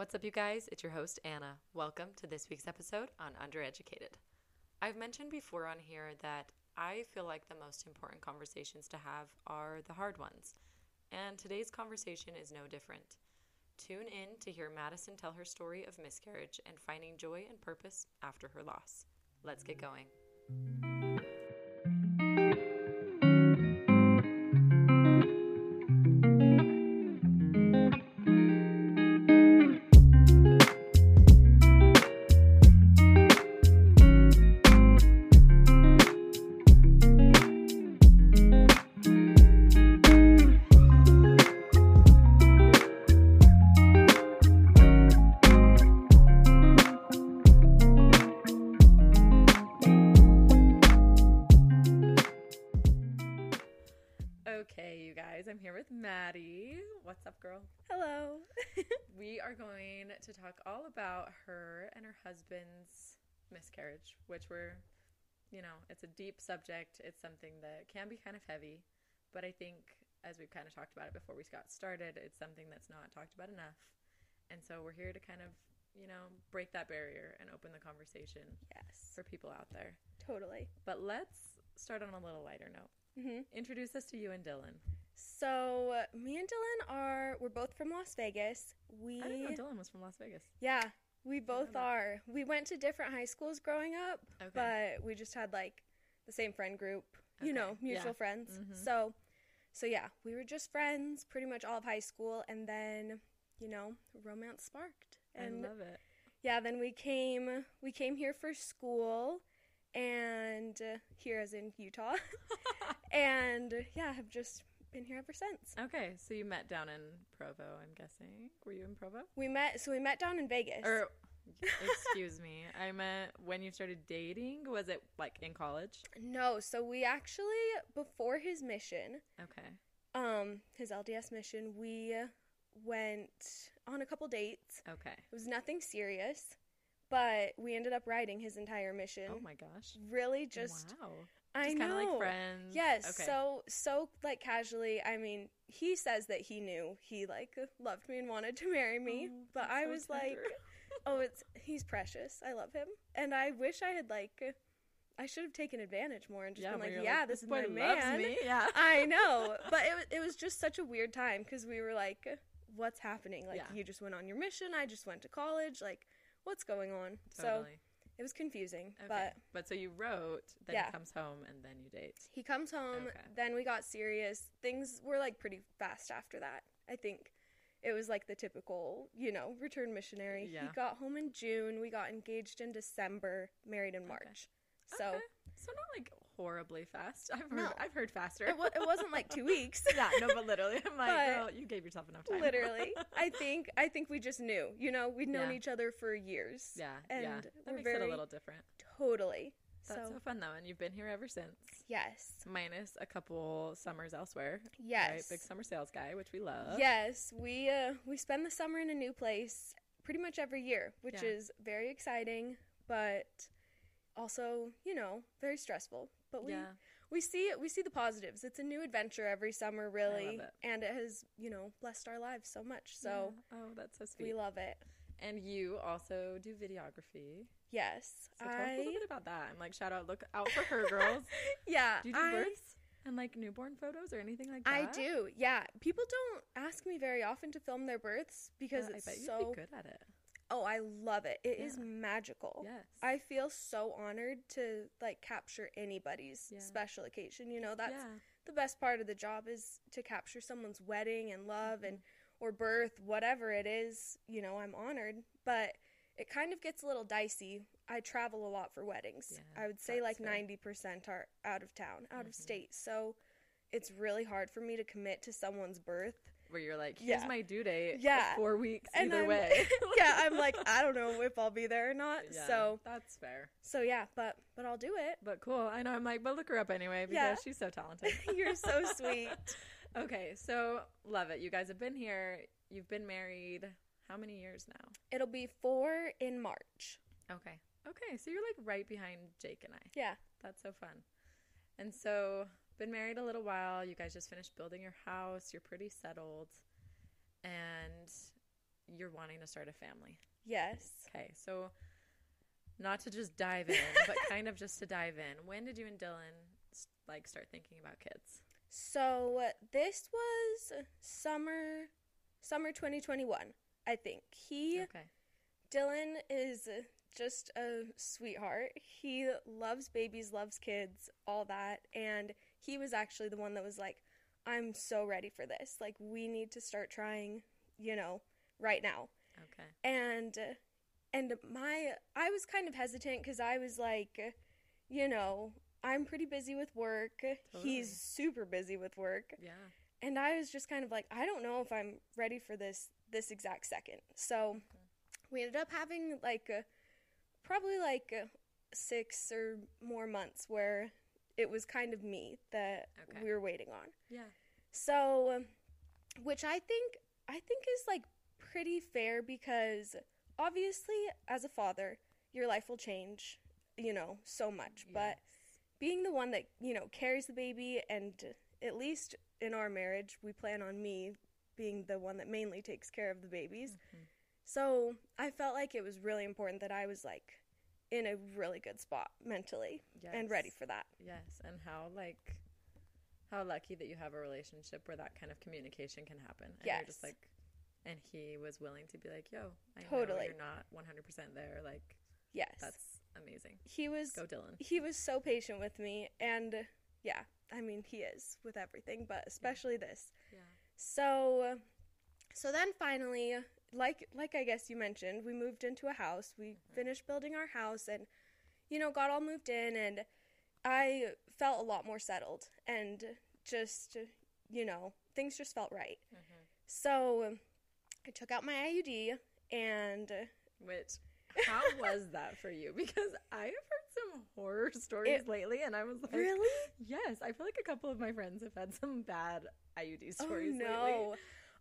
What's up, you guys? It's your host, Anna. Welcome to this week's episode on Undereducated. I've mentioned before on here that I feel like the most important conversations to have are the hard ones. And today's conversation is no different. Tune in to hear Madison tell her story of miscarriage and finding joy and purpose after her loss. Let's get going. About her and her husband's miscarriage, which we're, you know, it's a deep subject. It's something that can be kind of heavy, but I think as we've kind of talked about it before we got started, it's something that's not talked about enough. And so we're here to kind of, you know, break that barrier and open the conversation yes. for people out there. Totally. But let's start on a little lighter note. hmm Introduce us to you and Dylan. So me and Dylan are we're both from Las Vegas. We I didn't know Dylan was from Las Vegas. yeah we both are. We went to different high schools growing up, Okay. but we just had like the same friend group. You Okay. know, mutual Yeah. friends. Mhm. So so yeah, we were just friends pretty much all of high school, and then you know romance sparked. And I love it. yeah, then we came we came here for school, and uh, here as in Utah. and yeah, have just been here ever since. Okay, so you met down in Provo, I'm guessing. Were you in Provo? We met, so we met down in Vegas. Or, excuse me, I meant when you started dating. Was it like in college? no, so we actually before his mission, Okay. um, his LDS mission, we went on a couple dates. Okay. It was nothing serious, but we ended up riding his entire mission. Oh my gosh. Really, just wow. I kind of like friends. Yes, Okay. so so like casually. I mean, he says that he knew he like loved me and wanted to marry me, Oh, but I so was like, oh, it's he's precious. I love him, and I wish I had like, I should have taken advantage more and just yeah, been like, yeah, like, this is boy my loves man. me. Yeah. I know, but it it was just such a weird time because we were like, what's happening? Like Yeah. you just went on your mission, I just went to college. Like, what's going on? So Totally. It was confusing, Okay. but. but so you wrote, then Yeah. he comes home, and then you date. He comes home, Okay. then we got serious. Things were like pretty fast after that. I think it was like the typical, you know, return missionary. Yeah. He got home in June, we got engaged in December, married in March. Okay. So so not like horribly fast. I've heard. No. I've heard faster. it, wa- it wasn't like two weeks. yeah. No, but literally, I'm like, girl, you gave yourself enough time. Literally, I think I think we just knew. You know, we'd known Yeah. each other for years. yeah. and yeah. That we're makes it very- a little different. Totally. That's so so fun though, and you've been here ever since. yes, Minus a couple summers elsewhere. yes, Right? Big summer sales guy, which we love. Yes, we uh, we spend the summer in a new place pretty much every year, which Yeah. is very exciting, but also, you know, very stressful. But we Yeah. we see we see the positives. It's a new adventure every summer, really, it. and it has you know blessed our lives so much. So Yeah. oh, that's so sweet. we love it. and you also do videography. Yes, So tell us a little bit about that. I'm like, shout out, look out for her girls. yeah Do you do I, births and like newborn photos or anything like that? I do. Yeah, people don't ask me very often to film their births because Uh, I it's bet you'd so. be good at it. Oh, I love it. It is Yeah. magical. Yes. I feel so honored to like capture anybody's Yeah. special occasion. You know, that's yeah. the best part of the job is to capture someone's wedding and love and Mm-hmm. or birth, whatever it is. You know, I'm honored, but it kind of gets a little dicey. I travel a lot for weddings. I would say like fair. ninety percent are out of town, out of Mhm. state. So it's really hard for me to commit to someone's birth. Where you're like, here's Yeah. my due date. Yeah. Four weeks And either I'm- way. yeah, I'm like I don't know if I'll be there or not. Yeah, So that's fair. so yeah, but but I'll do it. But cool. I know. I'm like, but look her up anyway because Yeah. she's so talented. You're so sweet. okay, so love it. You guys have been here. You've been married. How many years now? It'll be four in March. Okay. Okay, so you're like right behind Jake and I. Yeah. That's so fun. And so, been married a little while. You guys just finished building your house. You're pretty settled. And you're wanting to start a family. Yes. Okay, so not to just dive in, but kind of just to dive in. When did you and Dylan like start thinking about kids? So this was summer summer 2021, I think. He Okay. Dylan is just a sweetheart. He loves babies, loves kids, all that. And he was actually the one that was like, I'm so ready for this. Like, we need to start trying, you know, right now. Okay. And, uh, and my, I was kind of hesitant because I was like, you know, I'm pretty busy with work. Totally. He's super busy with work. Yeah. And I was just kind of like, I don't know if I'm ready for this this exact second. So we ended up having like a, probably like a six or more months where it was kind of me that Okay. we were waiting on. Yeah. So, which I think I think is like pretty fair because obviously as a father, your life will change, you know, so much. But being the one that you know carries the baby and at least in our marriage we plan on me being the one that mainly takes care of the babies Mhm. so i felt like it was really important that i was like in a really good spot mentally and ready for that Yes, and how like how lucky that you have a relationship where that kind of communication can happen. And you're just Yes. like and he was willing to be like, "Yo, I know Totally. you're not 100% there." Like yes that's amazing. he was Go Dylan. he was so patient with me and yeah i mean he is with everything but especially this Yeah. So so then finally like like I guess you mentioned, we moved into a house. We finished building our house and you know, got all moved in and I felt a lot more settled and just you know, things just felt right. Mhm. So I took out my IUD and Which how was that for you? Because I have heard some horror stories It- lately and I was like really Yes, I feel like a couple of my friends have had some bad IUD oh stories lately. no. It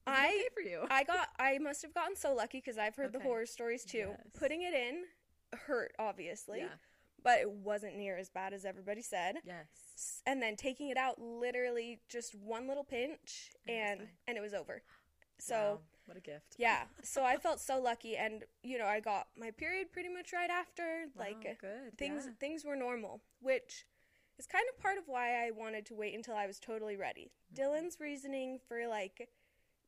I okay for you. I got I must have gotten so lucky cuz I've heard the horror stories too. Yes. Putting it in hurt obviously, yeah. but it wasn't near as bad as everybody said. Yes. And then taking it out literally just one little pinch And and and it was over so Wow, what a gift. yeah so i felt so lucky and you know i got my period pretty much right after like Wow, uh, good. things yeah. things were normal which is kind of part of why i wanted to wait until i was totally ready Mm-hmm. dylan's reasoning for like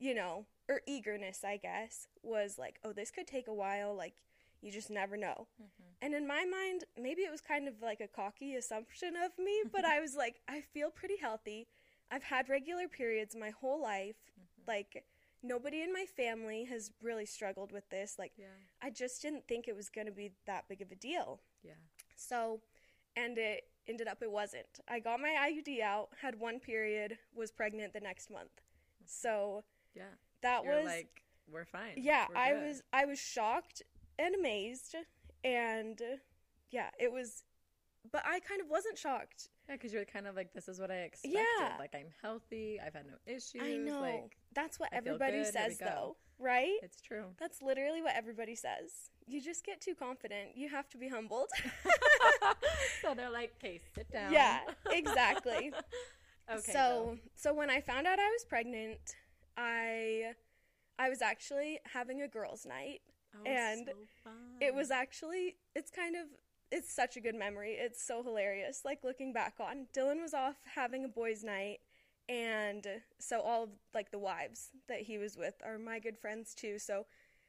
you know or eagerness i guess was like oh this could take a while like you just never know Mhm. and in my mind, maybe it was kind of like a cocky assumption of me, but I was like, I feel pretty healthy. I've had regular periods my whole life. Mm-hmm. Like, nobody in my family has really struggled with this. Like, Yeah. I just didn't think it was going to be that big of a deal. Yeah. So, and it ended up it wasn't. I got my IUD out, had one period, was pregnant the next month. So, Yeah. that You're was like, we're fine. yeah We're i was i was shocked and amazed and yeah it was but i kind of wasn't shocked Yeah, because you're kind of like, this is what I expected. Yeah. Like, I'm healthy. I've had no issues. i know Like, that's what I everybody good, here we says though right it's true. that's literally what everybody says you just get too confident you have to be humbled so they're like, okay, sit down. yeah exactly okay. so so when i found out i was pregnant i i was actually having a girls night. Oh, and so fun. it was actually it's kind of it's such a good memory it's so hilarious like looking back on dylan was off having a boys night and so all of like the wives that he was with are my good friends too so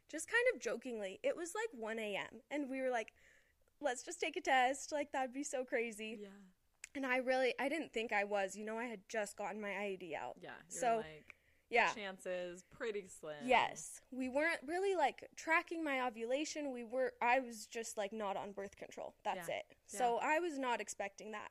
just kind of jokingly it was like 1 a.m and we were like let's just take a test like that'd be so crazy Yeah. and i really i didn't think i was you know i had just gotten my iud out Yeah. So, like, yeah chances pretty slim. Yes. We weren't really like tracking my ovulation. We were I was just like not on birth control. That's Yeah. it. So I was not expecting that.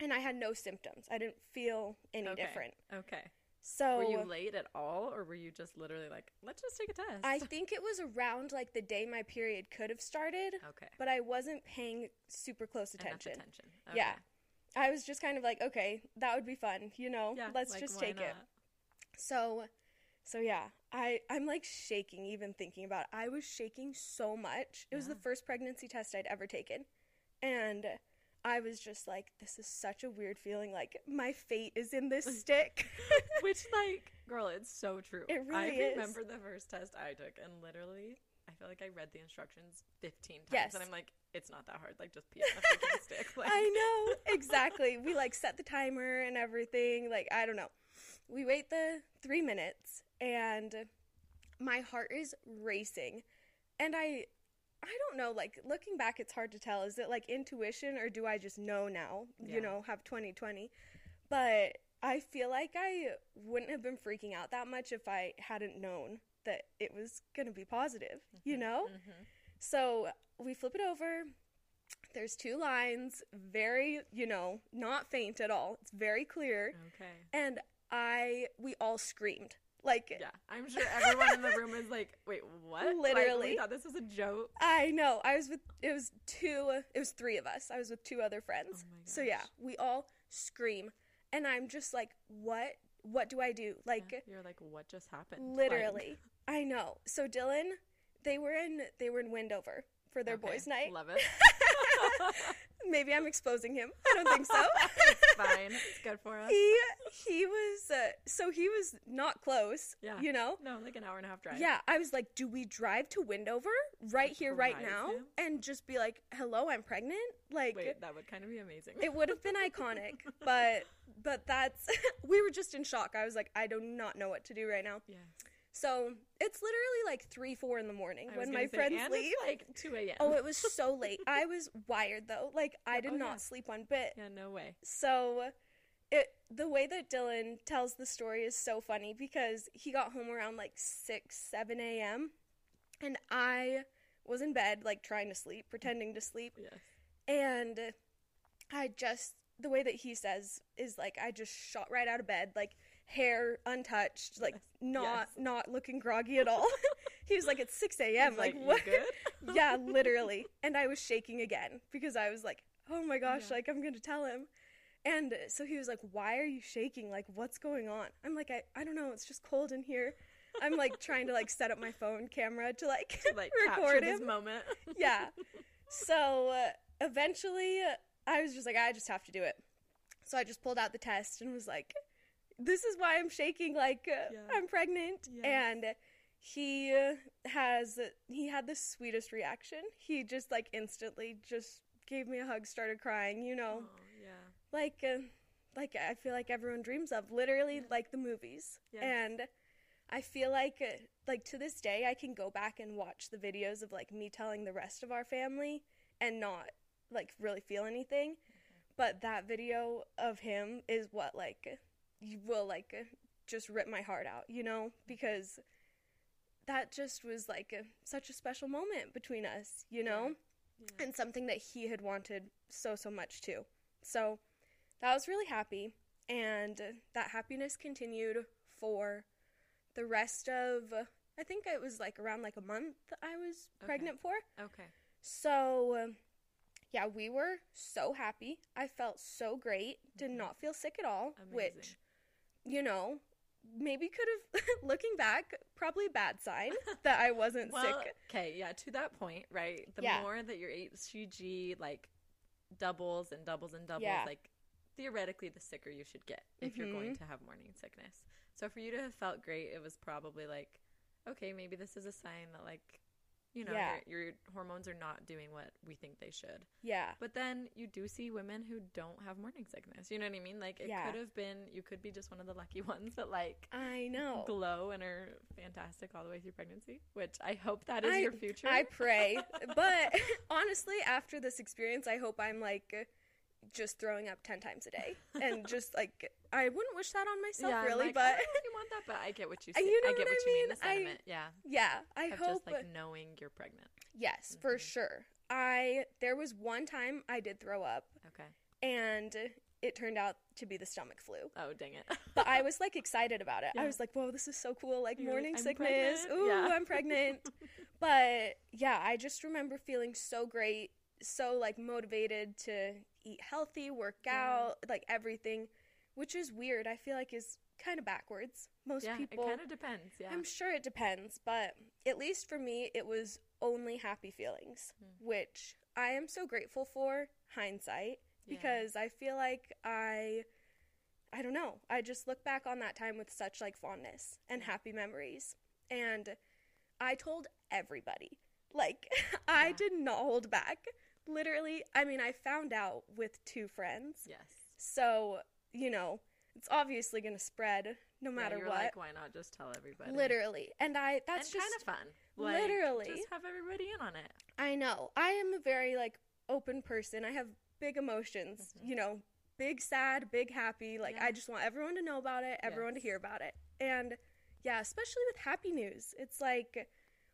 And I had no symptoms. I didn't feel any Okay. different. Okay. So Were you late at all, or were you just literally like, let's just take a test? I think it was around like the day my period could have started, okay. but I wasn't paying super close Enough attention. attention. Yeah. I was just kind of like, okay, that would be fun, you know. Yeah. Let's like, just take it. So, so yeah, I I'm like shaking even thinking about. It. I was shaking so much. It was the first pregnancy test I'd ever taken, and I was just like, this is such a weird feeling. Like, my fate is in this stick. Which, like, girl, it's so true. It really I is. remember the first test I took, and literally, I feel like I read the instructions 15 times. Yes. And I'm like, it's not that hard. Like, just pee on the stick. Like, I know. Exactly. We like set the timer and everything. Like, I don't know. We wait the three minutes, and my heart is racing. And I. I don't know, like looking back it's hard to tell. Is it like intuition or do I just know now? Yeah. You know, have 2020. But I feel like I wouldn't have been freaking out that much if I hadn't known that it was going to be positive, you know? Mhm. So we flip it over. There's two lines, very, you know, not faint at all. It's very clear. Okay. And I, we all screamed. Like, Yeah, I'm sure everyone in the room is like, wait, what? Like, Literally. we thought this was a joke. I know. I was with, it was two, it was three of us. I was with two other friends. Oh so yeah, we all scream. And I'm just like, what? What do I do? Like, You're like, what just happened? Like, literally. I know. So Dylan, they were in, they were in Wendover for their okay, boys' night. Love it. Maybe I'm exposing him. I don't think so. it's fine. It's good for us. he he was uh, so he was not close. Yeah. You know. No, like an hour and a half drive. Yeah, I was like, do we drive to Wendover right here, right now, him? and just be like, "Hello, I'm pregnant"? Like, Wait, that would kind of be amazing. it would have been iconic, but but that's we were just in shock. I was like, I do not know what to do right now. yeah. So it's literally like three, four in the morning when my say, friends leave. Like 2 a.m. Oh, it was so late. I was wired though. Like I did oh, not yeah. sleep one bit. yeah, no way. So it the way that Dylan tells the story is so funny because he got home around like six, seven a.m. and I was in bed like trying to sleep, pretending to sleep, Yes. and I just the way that he says is like I just shot right out of bed, like hair untouched, like not Yes. not looking groggy at all. he was like it's six a.m. He's Like, what? yeah, literally. And I was shaking again because I was like, oh my gosh, Yeah. like I'm going to tell him. And so he was like, why are you shaking? Like, what's going on? I'm like, I, I don't know. It's just cold in here. I'm like trying to like set up my phone camera to like, To, like capture record this moment. yeah. So uh, eventually I was just like, I just have to do it. So I just pulled out the test and was like, this is why I'm shaking. Like, uh, Yeah. I'm pregnant. Yes. And he uh, has, he had the sweetest reaction. He just like instantly just gave me a hug, started crying, you know, Oh, yeah. like, uh, like I feel like everyone dreams of, literally Yeah. like the movies. Yes. And I feel like, uh, like to this day, I can go back and watch the videos of like me telling the rest of our family and not like really feel anything. But that video of him is what like will like uh, just rip my heart out, you know, because that just was like a, such a special moment between us, you know, Yeah. and something that he had wanted so so much too. So that was really happy, and that happiness continued for the rest of. I think it was like around like a month I was Okay. pregnant for. Okay. So, um, yeah, we were so happy. I felt so great. Did not feel sick at all, Amazing. which, you know, maybe could have, looking back, probably a bad sign that I wasn't Well, sick. okay, yeah, to that point, right? The Yeah. more that your HCG like doubles and doubles and doubles, Yeah. like theoretically the sicker you should get if you're going Mhm. to have morning sickness. So for you to have felt great, it was probably like, okay, maybe this is a sign that like, you know, Yeah. your, your hormones are not doing what we think they should. Yeah. But then you do see women who don't have morning sickness. You know what I mean? Like it Yeah. could have been you could be just one of the lucky ones that like I know. glow and are fantastic all the way through pregnancy, which I hope that is I- your future. I pray. but honestly, after this experience, I hope I'm like just throwing up 10 times a day. And just like, I wouldn't wish that on myself, I'm really, like, but I know if you want that, but I get what you say. you know I get what I you mean. mean? The I- sentiment, yeah, yeah, I of hope. just like knowing you're pregnant. yes, for Mhm. sure. I, there was one time I did throw up, Okay. and it turned out to be the stomach flu. Oh dang it. But I was like excited about it. I was like, whoa, this is so cool. Like You're morning "I'm sickness. pregnant." Ooh, Yeah. I'm pregnant. but yeah, I just remember feeling so great, so like motivated to eat healthy, work Yeah. out, like everything, which is weird. I feel like is kind of backwards. Most yeah, people it kind of depends. Yeah. I'm sure it depends, but at least for me, it was only happy feelings, Hmm. which I am so grateful for. Hindsight, Yeah. because I feel like I I don't know. I just look back on that time with such like fondness and happy memories. And I told everybody. Like I did not hold back. Literally, I mean, I found out with two friends. Yes. So, you know, it's obviously going to spread no Yeah, matter you're what. like, why not just tell everybody? Literally. And I that's and just kind of fun. Like, literally. just have everybody in on it. I know. I am a very like open person. I have big emotions, Mhm. you know, big sad, big happy. Like Yeah. I just want everyone to know about it, everyone to hear about it. And yeah, especially with happy news. It's like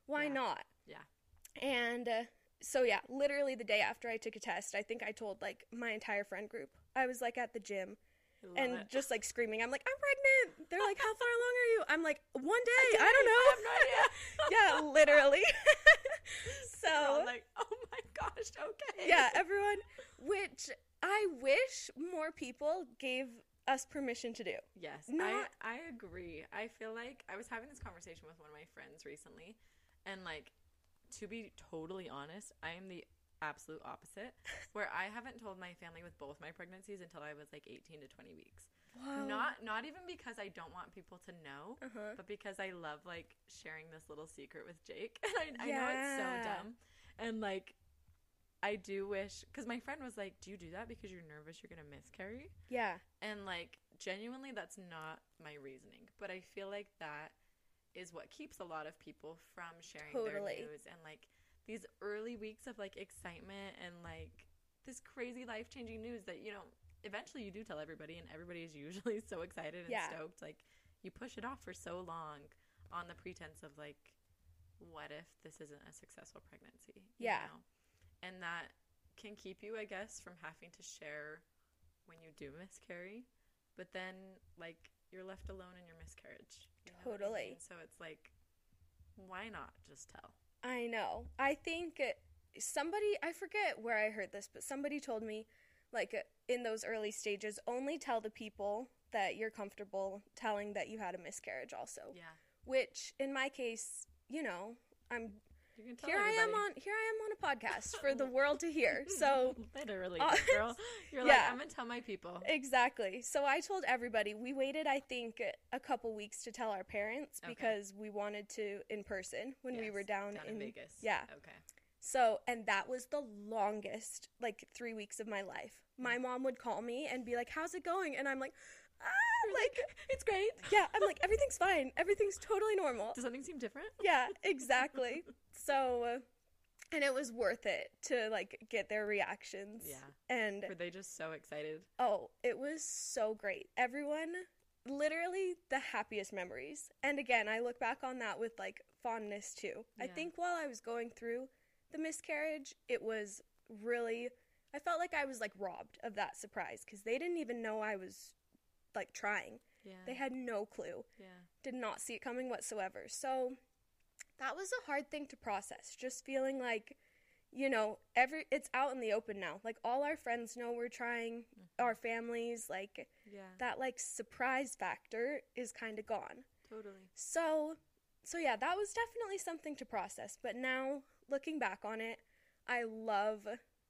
why Yeah. not? Yeah. And uh, so yeah, literally the day after I took a test, I think I told like my entire friend group. I was like at the gym and it. just like screaming. I'm like, "I'm pregnant." They're like, "How far along are you?" I'm like, "One day. I don't know." I have no idea. yeah, literally. So like, oh my gosh, okay. yeah, everyone, which I wish more people gave us permission to do. Yes, Not- I I agree. I feel like I was having this conversation with one of my friends recently, and like to be totally honest, I am the absolute opposite. Where I haven't told my family with both my pregnancies until I was like 18 to 20 weeks. Wow. Not not even because I don't want people to know, Uh-huh. but because I love like sharing this little secret with Jake. And I, I know it's so dumb, and like. I do wish, because my friend was like, "Do you do that because you're nervous you're gonna miscarry?" Yeah. And like genuinely that's not my reasoning, but I feel like that is what keeps a lot of people from sharing Totally. their news and like these early weeks of like excitement and like this crazy life-changing news that you know eventually you do tell everybody and everybody is usually so excited and Yeah. stoked like you push it off for so long on the pretense of like what if this isn't a successful pregnancy you Yeah. know? and that can keep you i guess from having to share when you do miscarry but then like you're left alone in your miscarriage you know what I Totally. mean? so it's like why not just tell I know. I think somebody, I forget where I heard this, but somebody told me, like, uh, in those early stages, only tell the people that you're comfortable telling that you had a miscarriage, also. yeah Which, in my case, you know, I'm you can tell here. I am on here. I am on a podcast for the world to hear. So literally Uh, girl you're like yeah. i'm gonna tell my people Exactly. So I told everybody. We waited, I think, a couple weeks to tell our parents Okay. because we wanted to in person when we were down, in, vegas Yeah. okay So, and that was the longest, like, three weeks of my life. My mom would call me and be like, How's it going? And I'm like, Ah, like, it's great yeah, I'm like, Everything's fine. Everything's totally normal. does something seem different Yeah, exactly. So, and it was worth it to, like, get their reactions. Yeah. And, were they just so excited oh, it was so great. Everyone, literally the happiest memories. And again, I look back on that with, like, fondness too. I think while I was going through the miscarriage, it was really I felt like I was like robbed of that surprise because they didn't even know I was like trying. yeah They had no clue, yeah did not see it coming whatsoever. So that was a hard thing to process. Just feeling like, you know, every it's out in the open now. Like all our friends know we're trying, our families, like yeah that like surprise factor is kind of gone. totally So, so yeah, that was definitely something to process. But now, looking back on it, I love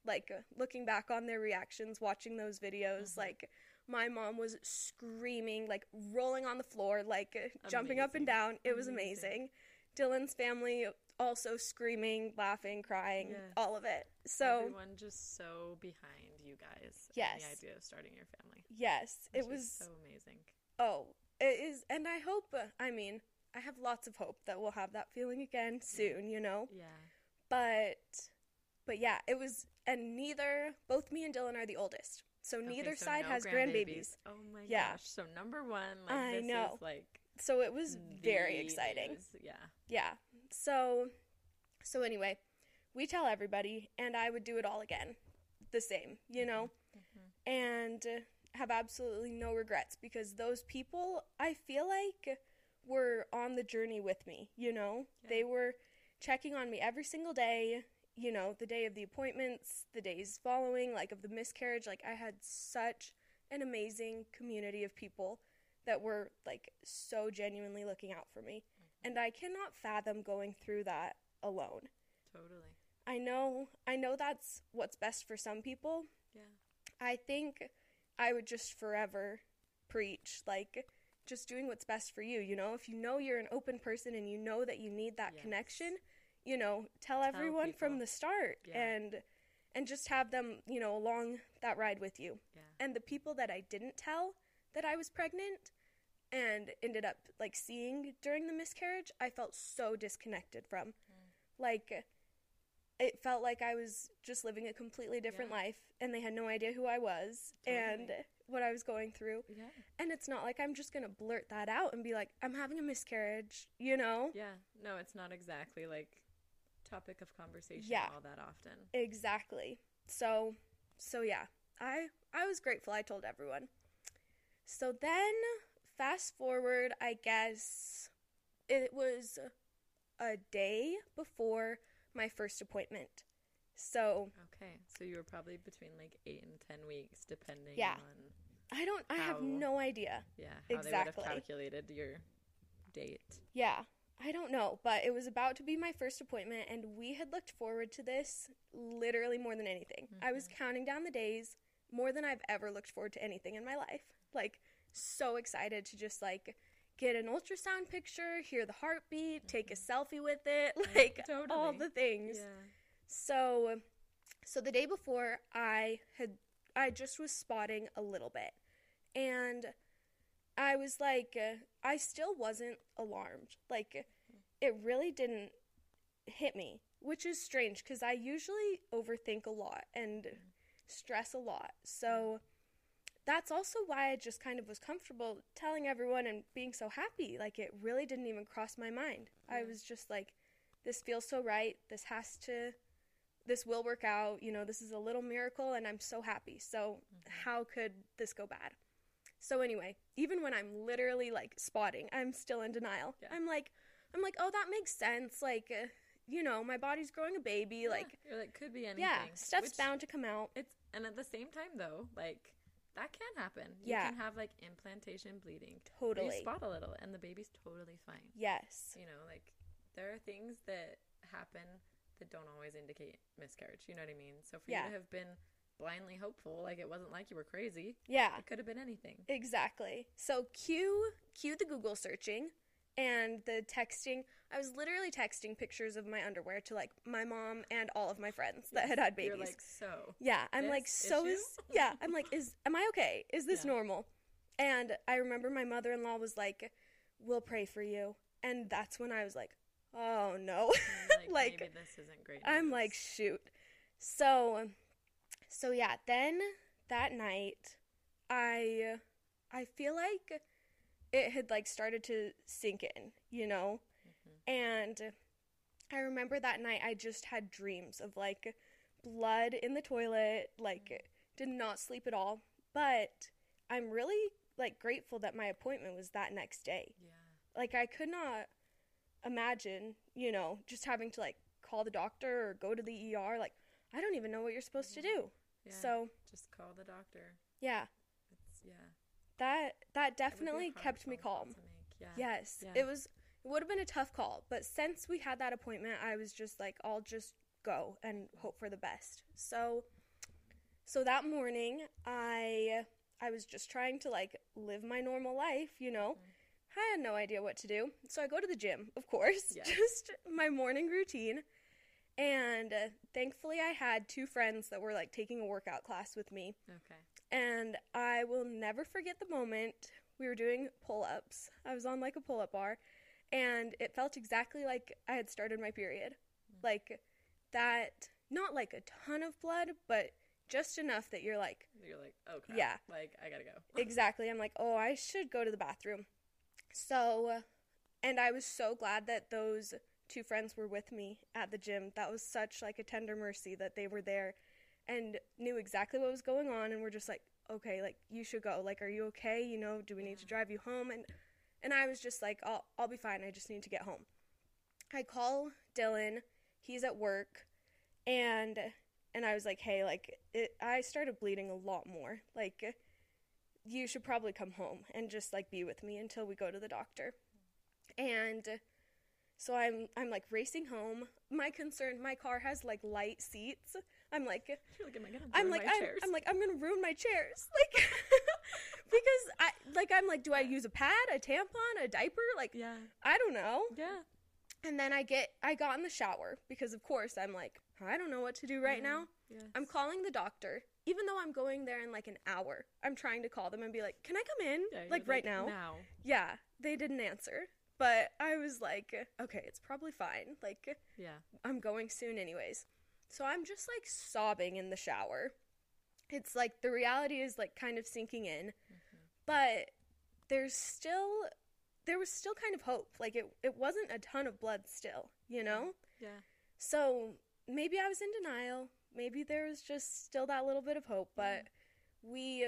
like looking back on their reactions, watching those videos. Mhm. Like, my mom was screaming, like rolling on the floor, like jumping up and down. It was Amazing. Dylan's family also screaming, laughing, crying, Yeah. all of it. So, everyone just so behind you guys. Yes. the idea of starting your family. yes, it was so amazing. Oh, it is, and I hope. uh, I mean, I have lots of hope that we'll have that feeling again soon. You know, Yeah, but, but yeah, it was, and neither, both me and Dylan are the oldest, so neither Okay, so side no has grandbabies. Oh my Yeah. gosh! So number one, like I this know. is like So it was very exciting. news. Yeah, Yeah. So, so anyway, we tell everybody, and I would do it all again, the same. You know, Mhm. and have absolutely no regrets because those people I feel like were on the journey with me, you know? Yeah. They were checking on me every single day, you know, the day of the appointments, the days following, like of the miscarriage. Like I had such an amazing community of people that were like so genuinely looking out for me. Mm-hmm. And I cannot fathom going through that alone. totally. I know I know that's what's best for some people, Yeah, I think I would just forever preach like just doing what's best for you. You know, if you know you're an open person and you know that you need that Yes. connection, you know, tell, everyone from the start Yeah. and and just have them, you know, along that ride with you. Yeah. And the people that I didn't tell that I was pregnant and ended up like seeing during the miscarriage, I felt so disconnected from. Mm. Like it felt like I was just living a completely different Yeah. life and they had no idea who I was and what I was going through. Yeah. And it's not like I'm just going to blurt that out and be like, I'm having a miscarriage, you know? Yeah. No, it's not exactly like topic of conversation Yeah. all that often. Exactly. So, so yeah, I I was grateful I told everyone. So then fast forward, I guess it was a day before my first appointment. So, Okay. So you were probably between like eight and ten weeks, depending Yeah. on I don't I have no idea. yeah how they would Exactly. have calculated your date. Yeah, I don't know, but it was about to be my first appointment, and we had looked forward to this literally more than anything. I was mm-hmm. counting down the days more than I've ever looked forward to anything in my life. Like, so excited to just like get an ultrasound picture, hear the heartbeat, take a selfie with it, like all Totally. the things. Yeah. So, so the day before, I had I just was spotting a little bit, and I was like, uh, I still wasn't alarmed. Like, it really didn't hit me, which is strange because I usually overthink a lot and stress a lot. So. That's also why I just kind of was comfortable telling everyone and being so happy. Like, it really didn't even cross my mind. I was just like, this feels so right. This has to this will work out. You know, this is a little miracle and I'm so happy. So, how could this go bad? So anyway, even when I'm literally like spotting, I'm still in denial. Yeah. I'm like I'm like, "Oh, that makes sense. Like, uh, you know, my body's growing a baby. Like, Yeah, you're like could be anything. yeah, stuff's which bound to come out." It's and at the same time though, like that can happen. You Yeah. can have like implantation bleeding. Totally. You spot a little and the baby's totally fine. Yes. You know, like there are things that happen that don't always indicate miscarriage. You know what I mean? So for Yeah. you to have been blindly hopeful, like it wasn't like you were crazy. Yeah. It could have been anything. Exactly. So cue cue the Google searching and the texting. I was literally texting pictures of my underwear to like my mom and all of my friends that had had babies. You're like, so Yeah, I'm like, so issue? is yeah. I'm like, is am I okay? Is this Yeah. normal? And I remember my mother in law was like, "We'll pray for you," and that's when I was like, "Oh no!" like, Like, maybe this isn't great. I'm like, shoot. So, so yeah. Then that night, I, I feel like it had like started to sink in, you know, Mhm. and I remember that night I just had dreams of like blood in the toilet, like did not sleep at all. But I'm really like grateful that my appointment was that next day. Yeah. Like I could not imagine, you know, just having to like call the doctor or go to the ER. Like I don't even know what you're supposed to do. Yeah. So just call the doctor. yeah. That that It would be a definitely kept me calm. Yeah. Yes, Yeah. it was. It would have been a tough call, but since we had that appointment, I was just like, I'll just go and hope for the best. So, so that morning, I I was just trying to like live my normal life, you know. I had no idea what to do, so I go to the gym, of course, Yes. just my morning routine. And uh, thankfully, I had two friends that were like taking a workout class with me. Okay. And I will never forget the moment we were doing pull ups. I was on like a pull up bar, and it felt exactly like I had started my period. Mm. Like that, not like a ton of blood, but just enough that you're like, You're like, oh crap. Yeah. Like I gotta go. exactly. I'm like, oh, I should go to the bathroom. So, and I was so glad that those two friends were with me at the gym. That was such like a tender mercy that they were there and knew exactly what was going on and were just like, okay, like you should go. Like, are you okay? You know, do we need to drive you home? And and I was just like, I'll I'll be fine. I just need to get home. I call Dylan. He's at work, and and I was like, hey, like it, I started bleeding a lot more. Like you should probably come home and just like be with me until we go to the doctor. And So I'm I'm like racing home. My concern, my car has like light seats. I'm like like, I'm like I'm. I'm like I'm gonna ruin my chairs like because I like I'm like do I use a pad a tampon a diaper like yeah, I don't know yeah. and then I get I got in the shower because of course I'm like I don't know what to do right Yeah, now Yes. I'm calling the doctor even though I'm going there in like an hour I'm trying to call them and be like can I come in Yeah, like right now Now. yeah they didn't answer but I was like okay it's probably fine like Yeah. I'm going soon anyways. So I'm just like sobbing in the shower. It's like the reality is like kind of sinking in, mm-hmm. but there's still there was still kind of hope. Like it it wasn't a ton of blood still, you know? Yeah. So maybe I was in denial. Maybe there was just still that little bit of hope, but mm-hmm. we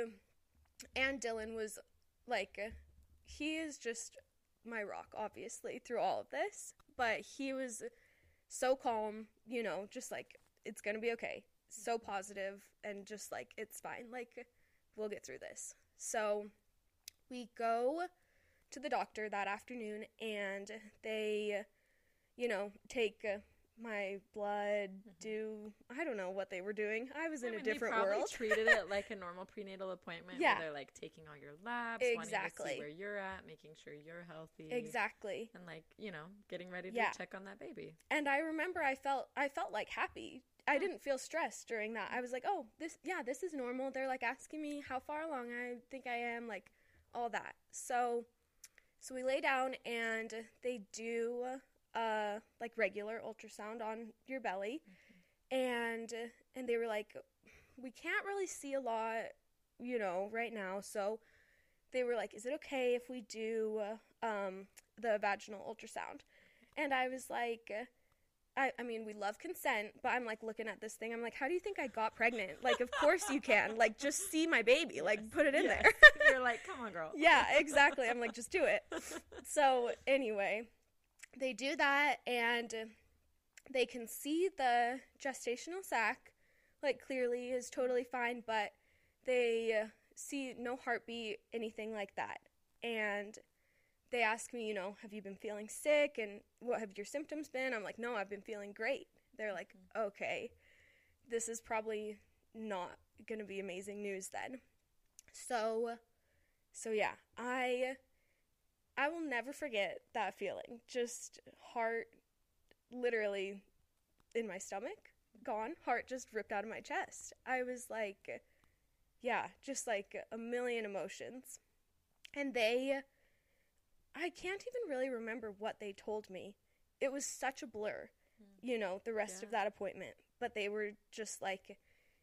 and Dylan was like he is just my rock obviously through all of this, but he was so calm, you know, just like it's going to be okay. So positive and just like it's fine. Like we'll get through this. So we go to the doctor that afternoon and they you know, take my blood, mm-hmm. do I don't know what they were doing. I was in I a mean, they different probably world. treated it like a normal prenatal appointment. Yeah. Where they're like taking all your labs, wanting to Exactly. see where you're at, making sure you're healthy. Exactly. And like you know, getting ready to Yeah. check on that baby. And I remember I felt I felt like happy. I didn't feel stressed during that. I was like, "Oh, this yeah, this is normal." They're like asking me how far along I think I am, like all that. So so we lay down and they do uh like regular ultrasound on your belly. And and they were like, "We can't really see a lot, you know, right now." So they were like, "Is it okay if we do um the vaginal ultrasound?" And I was like, I, I mean, we love consent, but I'm like looking at this thing. I'm like, how do you think I got pregnant? Like, of course you can. Like, just see my baby. Like, put it in Yes. there. you're like, come on, girl. yeah, exactly. I'm like, just do it. So, anyway, they do that and they can see the gestational sac, like, clearly is totally fine, but they uh, see no heartbeat, anything like that. And they ask me, you know, have you been feeling sick and what have your symptoms been? I'm like, no, I've been feeling great. They're like, okay, this is probably not going to be amazing news then. So, so yeah, I I will never forget that feeling. Just heart literally in my stomach, gone. Heart just ripped out of my chest. I was like yeah, just like a million emotions. And they I can't even really remember what they told me. It was such a blur, hmm. you know, the rest of that appointment. But they were just like,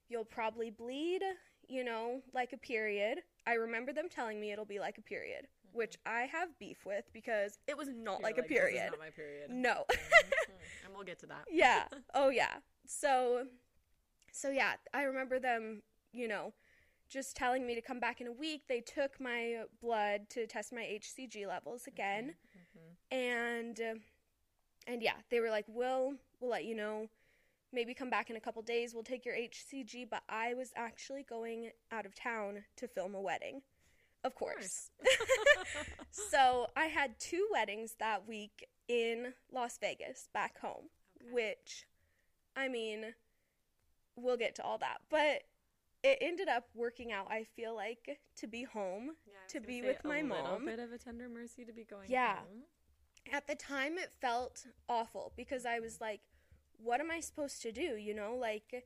you'll probably bleed, you know, like a period. I remember them telling me it'll be like a period, which I have beef with because it was not You're like, a "This is period. not my period. No. Mhm. and we'll get to that. yeah. Oh yeah. So so yeah, I remember them, you know, just telling me to come back in a week. They took my blood to test my HCG levels again. Mhm. And uh, and yeah, they were like, "We'll we'll let you know. Maybe come back in a couple days. We'll take your HCG." But I was actually going out of town to film a wedding. Of course. so, I had two weddings that week in Las Vegas back home, Okay. which I mean, we'll get to all that. But it ended up working out, I feel like, to be home Yeah, to be with a my little mom. bit of a tender mercy to be going Yeah. home. at the time it felt awful because I was mm-hmm. like, what am I supposed to do? You know, like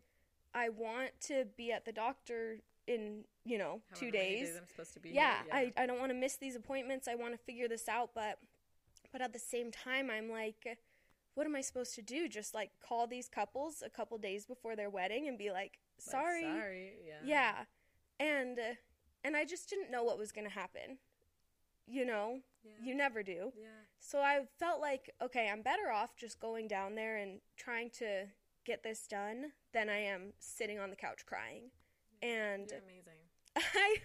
I want to be at the doctor in, you know, two However many days. I'm supposed to be Yeah, here. I, I don't want to miss these appointments. I want to figure this out, but but at the same time I'm like what am I supposed to do? Just like call these couples a couple days before their wedding and be like, Like, "Sorry." sorry. Yeah. Yeah. And and I just didn't know what was going to happen. You know, Yeah. you never do. yeah. So I felt like, okay, I'm better off just going down there and trying to get this done than I am sitting on the couch crying. And You're amazing. I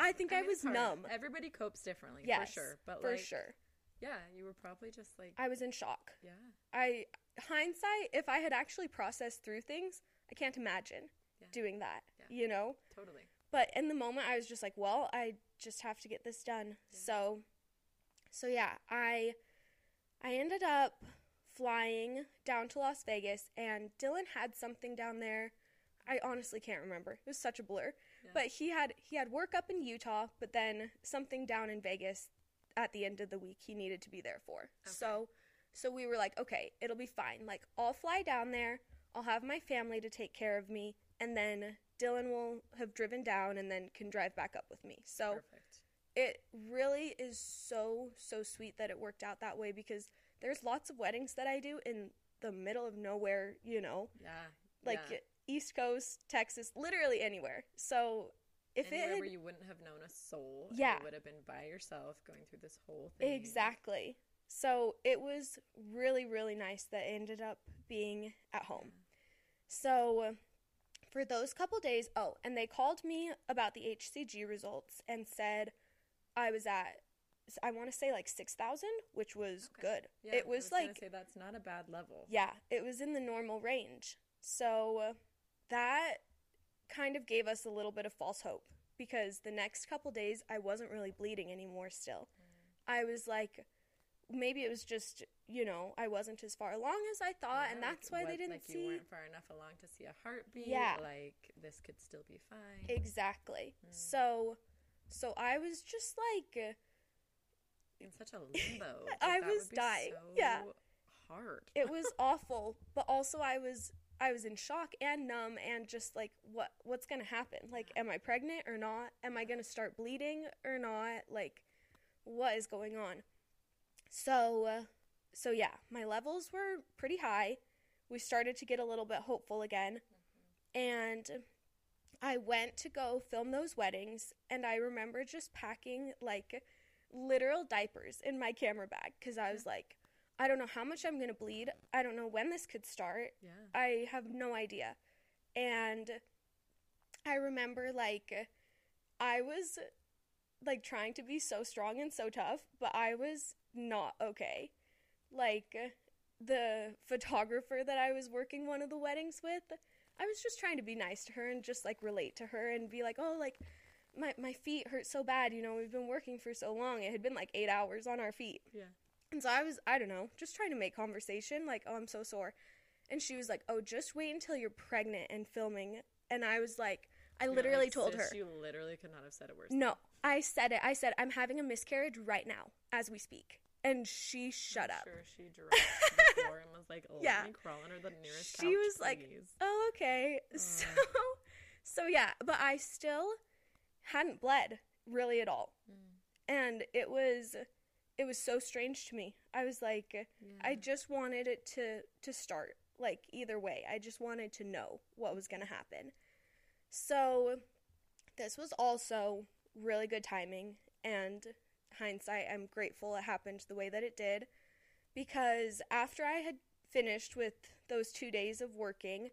I think I, mean, was numb. Everybody copes differently, Yes, for sure. But for like, sure. yeah, you were probably just like, I was in shock. yeah, I hindsight, if I had actually processed through things, I can't imagine Yeah. doing that. Yeah. You know? totally. But in the moment I was just like, well, I just have to get this done. Yeah. So so yeah, I I ended up flying down to Las Vegas, and Dylan had something down there. I honestly can't remember. It was such a blur. Yeah. But he had he had work up in Utah, but then something down in Vegas at the end of the week he needed to be there for. So so we were like, okay, it'll be fine. Like I'll fly down there. I'll have my family to take care of me, and then Dylan will have driven down and then can drive back up with me. So Perfect. it really is so so sweet that it worked out that way because there's lots of weddings that I do in the middle of nowhere, you know, Yeah. like yeah. East Coast, Texas, literally anywhere. So if Anywhere it had, where you wouldn't have known a soul. Yeah. You would have been by yourself going through this whole thing. exactly. So it was really really nice that ended up being at home. So for those couple days, oh, and they called me about the HCG results and said I was at I want to say like 6,000, which was Okay. good. Yeah, it I was, like say that's not a bad level. Yeah, it was in the normal range. So that kind of gave us a little bit of false hope because the next couple days I wasn't really bleeding anymore still. I was like maybe it was just, you know, I wasn't as far along as I thought Yeah, and like, that's why they didn't like see you weren't far enough along to see a heartbeat. Yeah. Like this could still be fine. exactly. Mm. So so I was just like in such a limbo. I was dying. So Yeah. Hard. it was awful, but also I was I was in shock and numb and just like what what's going to happen? Like am I pregnant or not? Am I going to start bleeding or not? Like what is going on? So uh, so yeah, my levels were pretty high. We started to get a little bit hopeful again. And I went to go film those weddings and I remember just packing like literal diapers in my camera bag cuz I was like I don't know how much I'm going to bleed. I don't know when this could start. yeah. I have no idea. And I remember like I was like trying to be so strong and so tough, but I was not okay. Like the photographer that I was working one of the weddings with, I was just trying to be nice to her and just like relate to her and be like, "Oh, like my my feet hurt so bad, you know, we've been working for so long. It had been like 8 hours on our feet." Yeah. And so I was, I don't know, just trying to make conversation, like, oh, I'm so sore. And she was like, oh, just wait until you're pregnant and filming. And I was like, I You're literally told "Sis, her, You literally could not have said it worse. no, I said it. I said, I'm having a miscarriage right now as we speak. And she shut I'm up. Sure, she dropped the floor and was like, "Let Yeah. me crawl under the nearest She couch, was like. Oh, okay. So, so yeah, but I still hadn't bled really at all. Mm. And it was, it was so strange to me. I was like, I just wanted it to to start like either way. I just wanted to know what was going to happen. So this was also really good timing and hindsight I'm grateful it happened the way that it did because after I had finished with those 2 days of working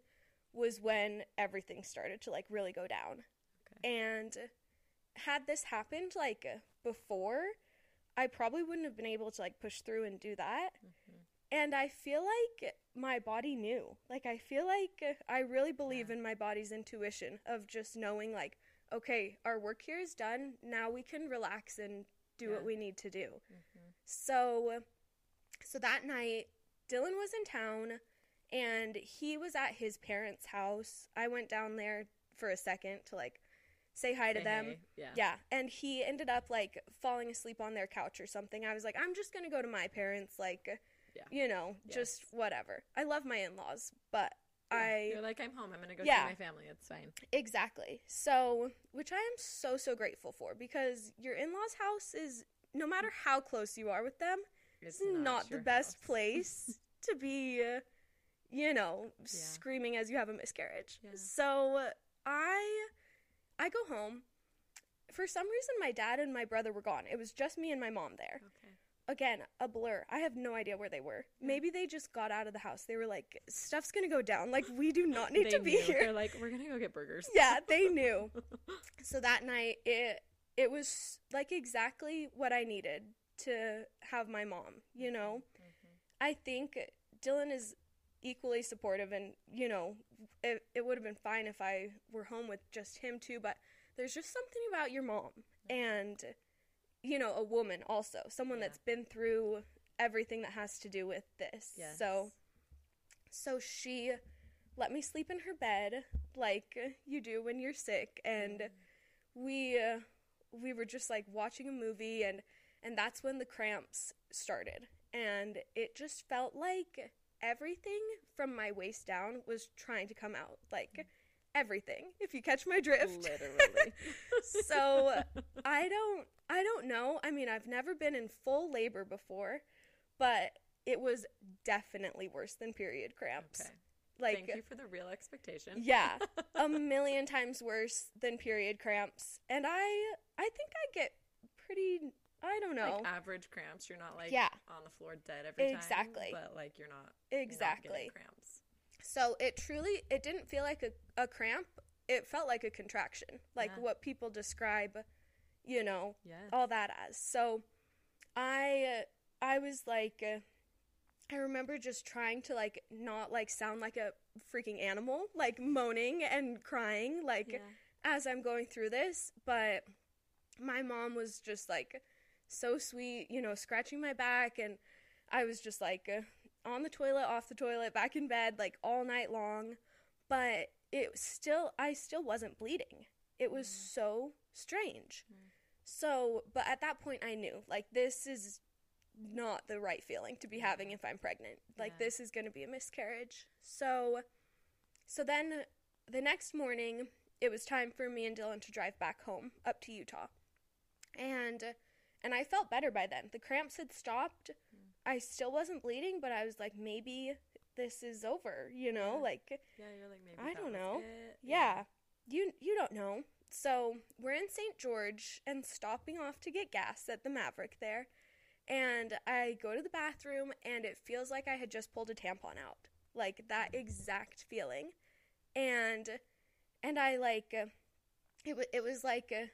was when everything started to like really go down. And had this happened like before, I probably wouldn't have been able to like push through and do that. Mhm. And I feel like my body knew. Like, I feel like I really believe Yeah. in my body's intuition of just knowing, like, okay, our work here is done. Now we can relax and do Yeah. what we need to do. Mhm. So, so that night, Dylan was in town and he was at his parents' house. I went down there for a second to, like, say hi to Say them. hey. Yeah. Yeah, and he ended up like falling asleep on their couch or something. I was like, I'm just gonna go to my parents, like, Yeah. you know, just whatever. I love my in laws, but Yeah. I You're like, I'm home. I'm gonna go Yeah. see my family. It's fine. exactly so, which I am so so grateful for because your in laws' house is no matter how close you are with them, It's it's not, the your best house. place to be, uh, you know, screaming as you have a miscarriage. Yeah. So I, I go home. For some reason, my dad and my brother were gone. It was just me and my mom there. Okay. Again, a blur. I have no idea where they were. Maybe they just got out of the house. They were like, "Stuff's gonna go down. Like we do not need to be knew. here." They're like, we're gonna go get burgers. yeah, they knew. So that night, it it was like exactly what I needed to have my mom. You know, Mhm. I think Dylan is equally supportive, and you know, it, it would have been fine if I were home with just him too. But there's just something about your mom, and you know, a woman also, someone Yeah. that's been through everything that has to do with this. Yes. So so she let me sleep in her bed like you do when you're sick and we uh, we were just like watching a movie and and that's when the cramps started and it just felt like everything from my waist down was trying to come out like everything if you catch my drift Literally. so i don't i don't know i mean i've never been in full labor before but it was definitely worse than period cramps Okay. like Thank you for the real expectation. yeah a million times worse than period cramps and i i think i get pretty i don't know Like average cramps. You're not like Yeah. on the floor dead every time. Exactly. But like you're not you're not exactly cramps. so it truly it didn't feel like a, a cramp it felt like a contraction like Yeah. what people describe you know Yes. all that as so i i was like uh, i remember just trying to like not like sound like a freaking animal like moaning and crying like Yeah. as i'm going through this but my mom was just like so sweet you know scratching my back and i was just like uh, on the toilet off the toilet back in bed like all night long. But it still i still wasn't bleeding. It was so strange. So but at that point i knew like this is not the right feeling to be having if i'm pregnant. Like Yeah. this is going to be a miscarriage. So so then the next morning it was time for me and dylan to drive back home up to utah. And and i felt better by then the cramps had stopped i still wasn't bleeding but i was like maybe this is over you know Yeah. like Yeah, you're like maybe I don't know. it. yeah. You you don't know. So we're in St. George and stopping off to get gas at the Maverik there. And I go to the bathroom and it feels like I had just pulled a tampon out. Like that exact feeling. And and I like it was it was like uh,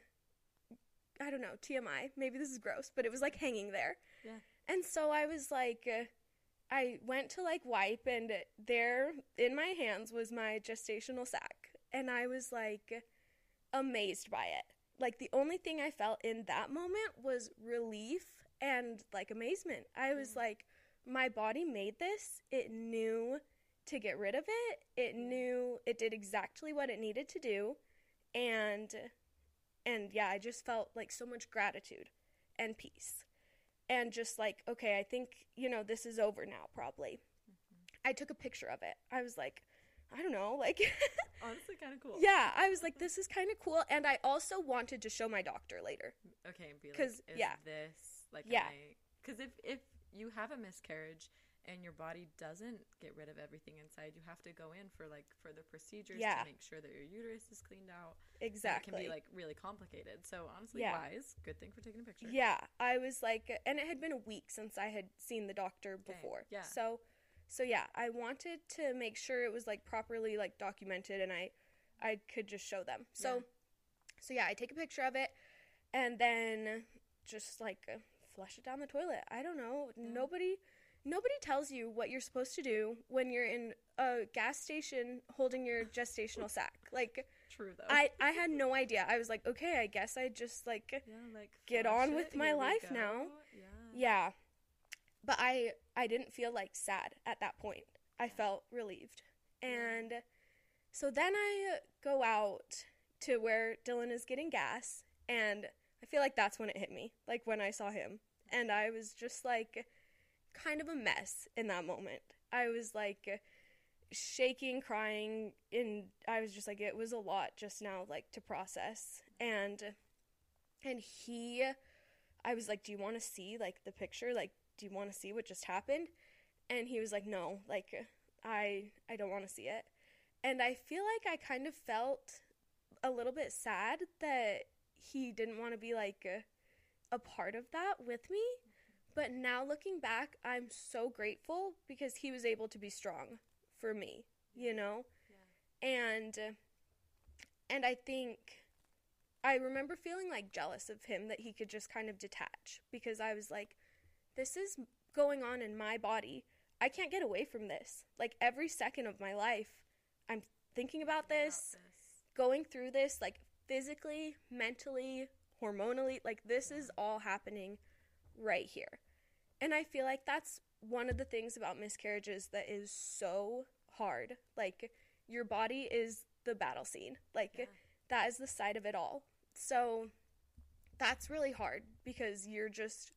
I don't know, TMI. Maybe this is gross, but it was like hanging there. Yeah. And so I was like uh, I went to like wipe, and there in my hands was my gestational sac. And I was like amazed by it. Like the only thing I felt in that moment was relief and like amazement. I was like, my body made this. It knew to get rid of it. It knew it did exactly what it needed to do. And and yeah, I just felt like so much gratitude and peace. And just like, okay, I think, you know, this is over now probably. Mm-hmm. I took a picture of it. I was like, I don't know, like Honestly, kind of cool. Yeah, I was like, this is kind of cool, and I also wanted to show my doctor later. Okay, and be like, 'Cause, is yeah. this like Yeah. Because if if you have a miscarriage and your body doesn't get rid of everything inside, you have to go in for like further procedures Yeah. to make sure that your uterus is cleaned out. and Exactly. It can be like really complicated. So honestly, Yeah. wise. Good thing for taking a picture. Yeah, I was like, and it had been a week since I had seen the doctor before. yeah. So, so yeah, I wanted to make sure it was like properly like documented, and I, I could just show them. So, Yeah. so yeah, I take a picture of it, and then just like flush it down the toilet. I don't know. Nobody, nobody tells you what you're supposed to do when you're in a gas station holding your gestational sac. Like, True though. I, I had no idea. I was like, okay, I guess I just like yeah, like get on it, with my life now. Yeah. Yeah. But I I didn't feel like sad at that point. I felt relieved. And so then I go out to where Dylan is getting gas and I feel like that's when it hit me. Like when I saw him. And I was just like kind of a mess in that moment. I was like shaking, crying, and I was just like it was a lot just now like to process. And and he I was like, "Do you want to see like the picture? Like, do you want to see what just happened?" And he was like, "No, like I I don't want to see it." And I feel like I kind of felt a little bit sad that he didn't want to be like a, a part of that with me. But now looking back, I'm so grateful because he was able to be strong for me, you know? And and I think I remember feeling like jealous of him that he could just kind of detach because I was like, this is going on in my body. I can't get away from this. Like every second of my life, I'm thinking about this, going through this, like physically, mentally, hormonally. Like this is all happening right here. And I feel like that's one of the things about miscarriages that is so hard. Like your body is the battle scene. Like Yeah. that is the side of it all. So that's really hard because you're just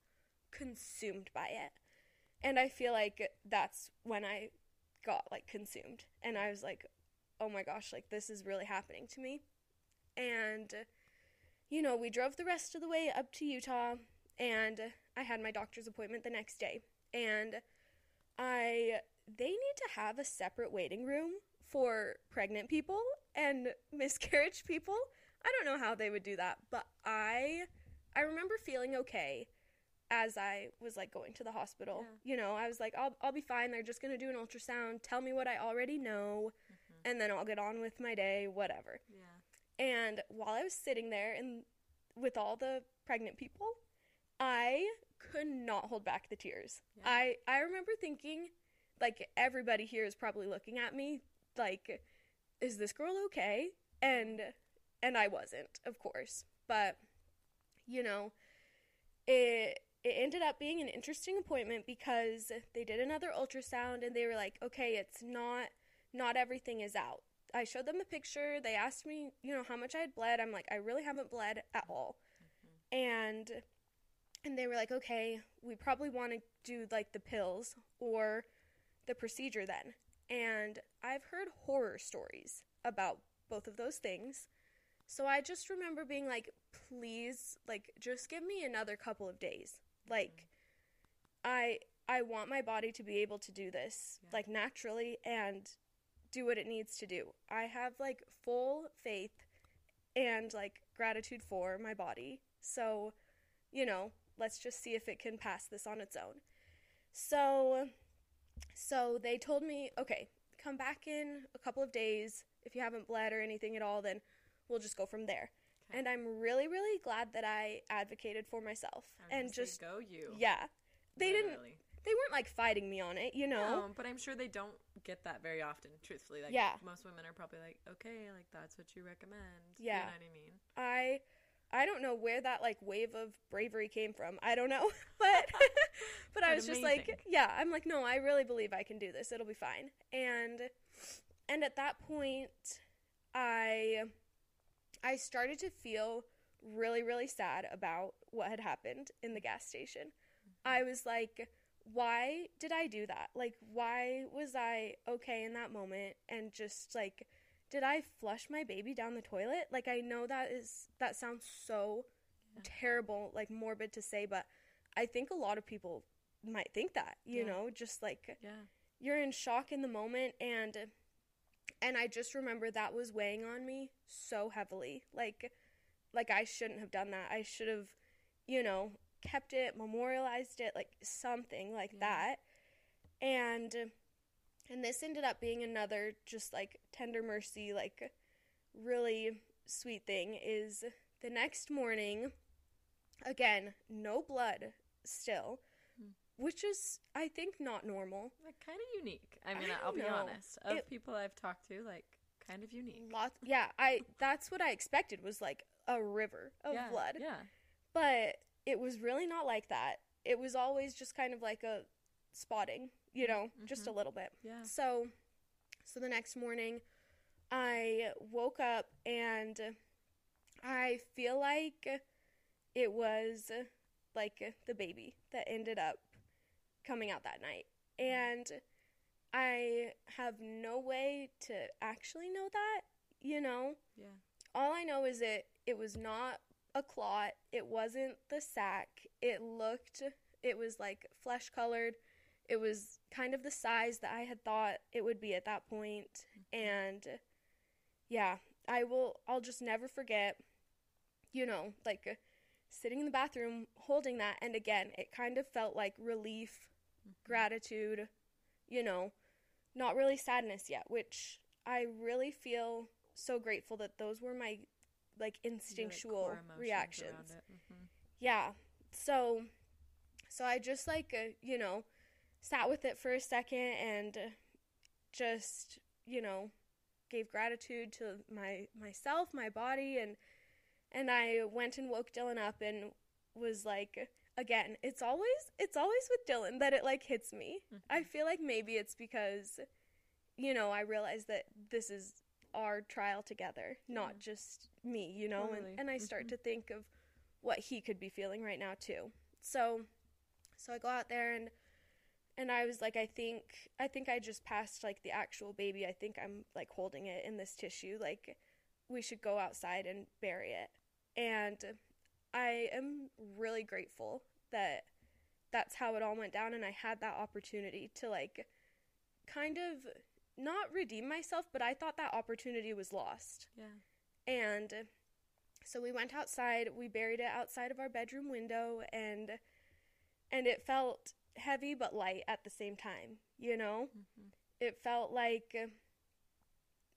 consumed by it. And I feel like that's when I got like consumed and I was like, "Oh my gosh, like this is really happening to me." And you know, we drove the rest of the way up to Utah and I had my doctor's appointment the next day. And I they need to have a separate waiting room for pregnant people and miscarriage people. I don't know how they would do that, but I I remember feeling okay as I was like going to the hospital. Yeah. You know, I was like I'll I'll be fine. They're just going to do an ultrasound, tell me what I already know, mm-hmm. and then I'll get on with my day, whatever. Yeah. And while I was sitting there and with all the pregnant people, I could not hold back the tears. Yeah. I I remember thinking like everybody here is probably looking at me like is this girl okay? And and I wasn't, of course. But you know, it it ended up being an interesting appointment because they did another ultrasound and they were like, "Okay, it's not not everything is out." I showed them a picture. They asked me, you know, how much I had bled. I'm like, "I really haven't bled at all." Mm-hmm. And and they were like, "Okay, we probably want to do like the pills or the procedure then." And I've heard horror stories about both of those things. So I just remember being like, please, like, just give me another couple of days. Mm-hmm. Like, I I want my body to be able to do this, Yeah. like naturally and do what it needs to do. I have like full faith and like gratitude for my body. So, you know, let's just see if it can pass this on its own. So so they told me, okay, come back in a couple of days. If you haven't bled or anything at all, then we'll just go from there. Okay. And I'm really, really glad that I advocated for myself I was gonna and just go you. yeah. They didn't they weren't like fighting me on it, you know. No, but I'm sure they don't get that very often. Truthfully, like Yeah. most women are probably like, okay, like that's what you recommend. Yeah. you know what I mean. I I don't know where that like wave of bravery came from. I don't know. But but I was just like, yeah, I'm like, no, I really believe I can do this. It'll be fine. And and at that point I I started to feel really really sad about what had happened in the gas station. Mm-hmm. I was like why did I do that? Like why was I okay in that moment and just like did I flush my baby down the toilet? Like I know that is that sounds so Yeah. terrible, like morbid to say, but I think a lot of people might think that, you Yeah. know, just like Yeah. you're in shock in the moment and and I just remember that was weighing on me so heavily. Like like I shouldn't have done that. I should have, you know, kept it, memorialized it, like something like Yeah. that. And and this ended up being another just like tender mercy, like really sweet thing is the next morning again, no blood still, Hmm. which is I think not normal. Like kind of unique. I mean, I I'll be honest. Of It- people I've talked to, like kind of unique. Lots yeah, I that's what I expected was like a river of yeah, blood. Yeah. But it was really not like that. It was always just kind of like a spotting, you know, just a Mhm. little bit. Yeah. So so the next morning I woke up and I feel like it was like the baby that ended up coming out that night. And I have no way to actually know that, you know? Yeah. All I know is it it was not a clot. It wasn't the sac. It looked it was like flesh colored. It was kind of the size that I had thought it would be at that point. And yeah, I will I'll just never forget you know, like sitting in the bathroom holding that and again, it kind of felt like relief, gratitude, you know, not really sadness yet, which I really feel so grateful that those were my like Your, like, instinctual reactions. Mhm. Yeah. So so I just like uh, you know, sat with it for a second and just, you know, gave gratitude to my myself, my body and and I went and woke Dylan up and was like again, it's always it's always with Dylan that it like hits me. Mhm. I feel like maybe it's because you know, I realize that this is our trial together, not just me, you know, Totally. and, and I start Mhm. to think of what he could be feeling right now too. So so I go out there and and I was like I think I think I just passed like the actual baby. I think I'm like holding it in this tissue like we should go outside and bury it. And I am really grateful that that's how it all went down and I had that opportunity to like kind of not redeem myself, but I thought that opportunity was lost. Yeah. And so we went outside, we buried it outside of our bedroom window and and it felt heavy but light at the same time, you know? Mhm. It felt like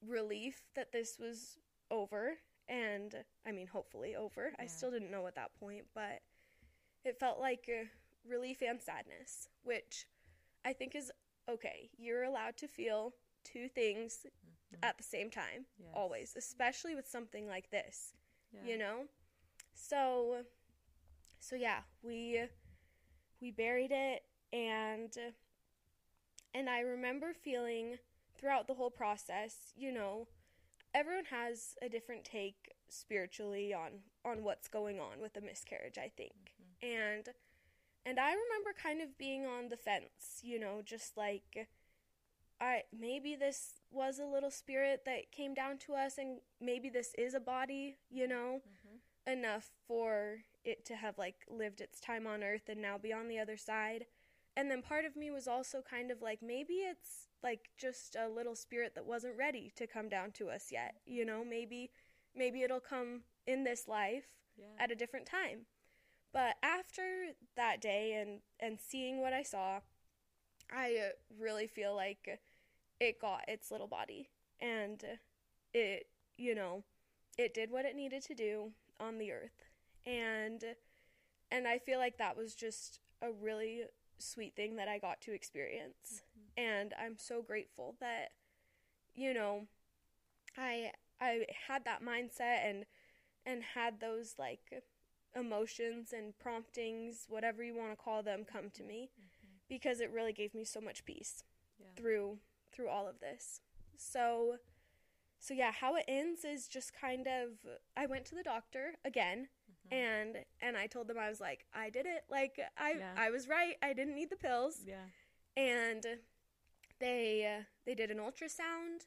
relief that this was over and I mean hopefully over. I still didn't know at that point, but it felt like uh, relief and sadness, which I think is okay. You're allowed to feel two things Mhm. at the same time Yes. always, especially with something like this, Yeah. you know? So so yeah, we we buried it and and I remember feeling throughout the whole process, you know, everyone has a different take spiritually on on what's going on with a miscarriage, I think. Mhm. And and I remember kind of being on the fence, you know, just like I maybe this was a little spirit that came down to us and maybe this is a body, you know, Mhm. enough for it to have like lived its time on earth and now be on the other side. And then part of me was also kind of like maybe it's like just a little spirit that wasn't ready to come down to us yet, you know, maybe maybe it'll come in this life Yeah. at a different time. But after that day and and seeing what I saw, I uh, really feel like it got its little body and it, you know, it did what it needed to do on the earth. And and I feel like that was just a really sweet thing that I got to experience. Mhm. And I'm so grateful that you know, I I had that mindset and and had those like emotions and promptings, whatever you want to call them, come to me Mhm. because it really gave me so much peace Yeah. through through all of this. So so yeah, how it ends is just kind of I went to the doctor again Mhm. and and I told them I was like I did it. Like I Yeah. I was right. I didn't need the pills Yeah. and they uh, they did an ultrasound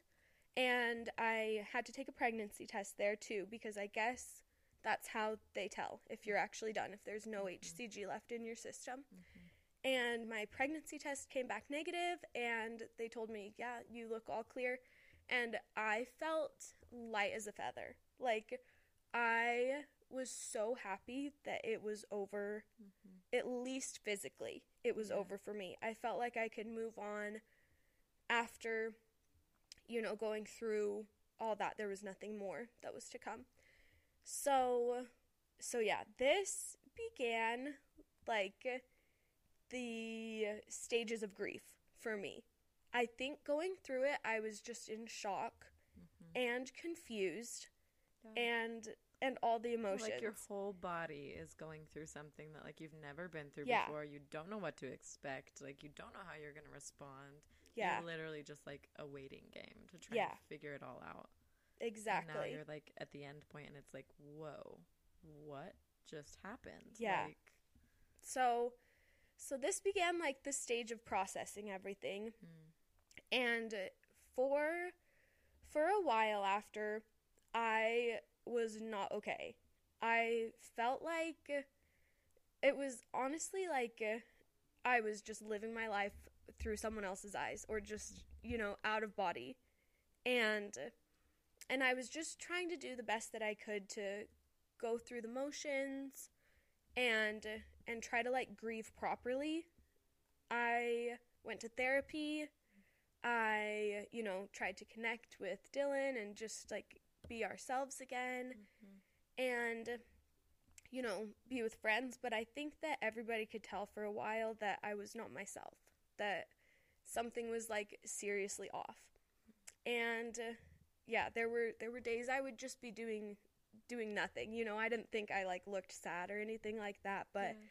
and I had to take a pregnancy test there too because I guess that's how they tell if you're actually done if there's no Mhm. HCG left in your system. Mhm. And my pregnancy test came back negative and they told me, "Yeah, you look all clear." And I felt light as a feather. Like I was so happy that it was over Mhm. at least physically, it was Yeah. over for me. I felt like I could move on after, you know, going through all that. There was nothing more that was to come. So, so yeah, this began like the stages of grief for me. I think going through it, I was just in shock Mhm. and confused Yeah. and and all the emotions. Like your whole body is going through something that like you've never been through Yeah. before. You don't know what to expect. Like you don't know how you're gonna respond. yeah, You're literally just like a waiting game to try Yeah. and figure it all out. And now you're like at the end point and it's like, whoa, what just happened? Yeah. Like, So so this began like the stage of processing everything mm, and for for a while after I was not okay. I felt like it was honestly like I was just living my life through someone else's eyes or just, you know, out of body. And and I was just trying to do the best that I could to go through the motions and and try to like grieve properly. I went to therapy. I, you know, tried to connect with Dylan and just like be ourselves again mhm. and you know, be with friends, but I think that everybody could tell for a while that I was not myself, that something was like seriously off. And uh, yeah, there were there were days I would just be doing doing nothing. You know, I didn't think I like looked sad or anything like that, but Yeah.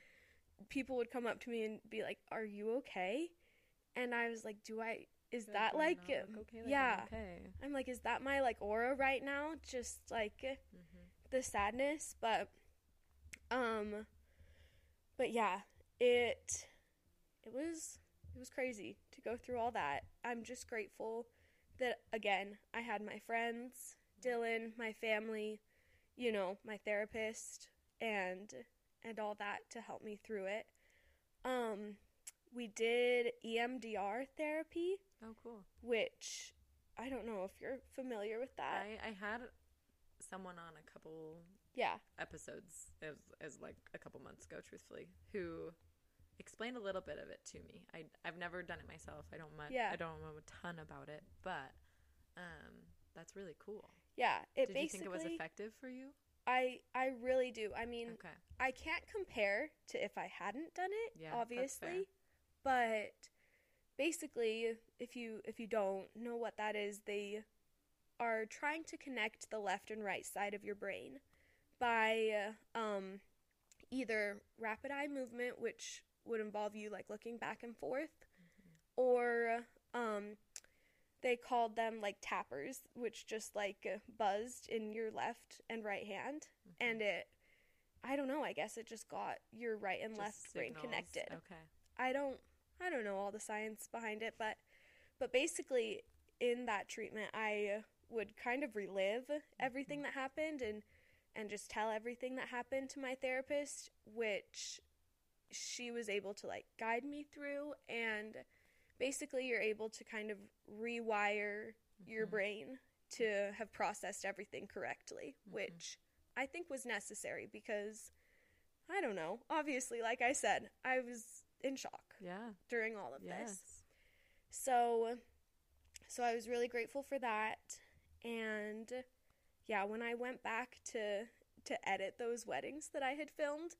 people would come up to me and be like, "Are you okay?" And I was like, "Do I? Is that "Do like, okay? Like, I'm yeah?" okay. I'm like, "Is that my like aura right now? Just like hmm the sadness?" But, um, but yeah, it it was it was crazy to go through all that. I'm just grateful that again I had my friends, Dylan, my family, you know, my therapist, and and all that to help me through it. Um, we did EMDR therapy, Oh, cool. which I don't know if you're familiar with that. I, I had someone on a couple yeah, episodes as, as like a couple months ago, truthfully, who explained a little bit of it to me. I, I've never done it myself. I don't much, Yeah. I don't know a ton about it, but um, that's really cool. yeah. It Did you think it was effective for you? I I really do. I mean, Okay. I can't compare to if I hadn't done it, Yeah, obviously. But basically, if you if you don't know what that is, they are trying to connect the left and right side of your brain by um either rapid eye movement, which would involve you like looking back and forth, or um they called them like tappers, which just like buzzed in your left and right hand, Mm-hmm. and it I don't know, I guess it just got your right and Just left brain connected. Okay. I don't I don't know all the science behind it, but but basically in that treatment I would kind of relive everything that happened and and just tell everything that happened to my therapist, which she was able to like guide me through and basically you're able to kind of rewire your Mhm. brain to have processed everything correctly, Mhm. which I think was necessary because I don't know. Obviously, like I said, I was in shock Yeah. during all of Yes. this. So so I was really grateful for that and yeah, when I went back to to edit those weddings that I had filmed,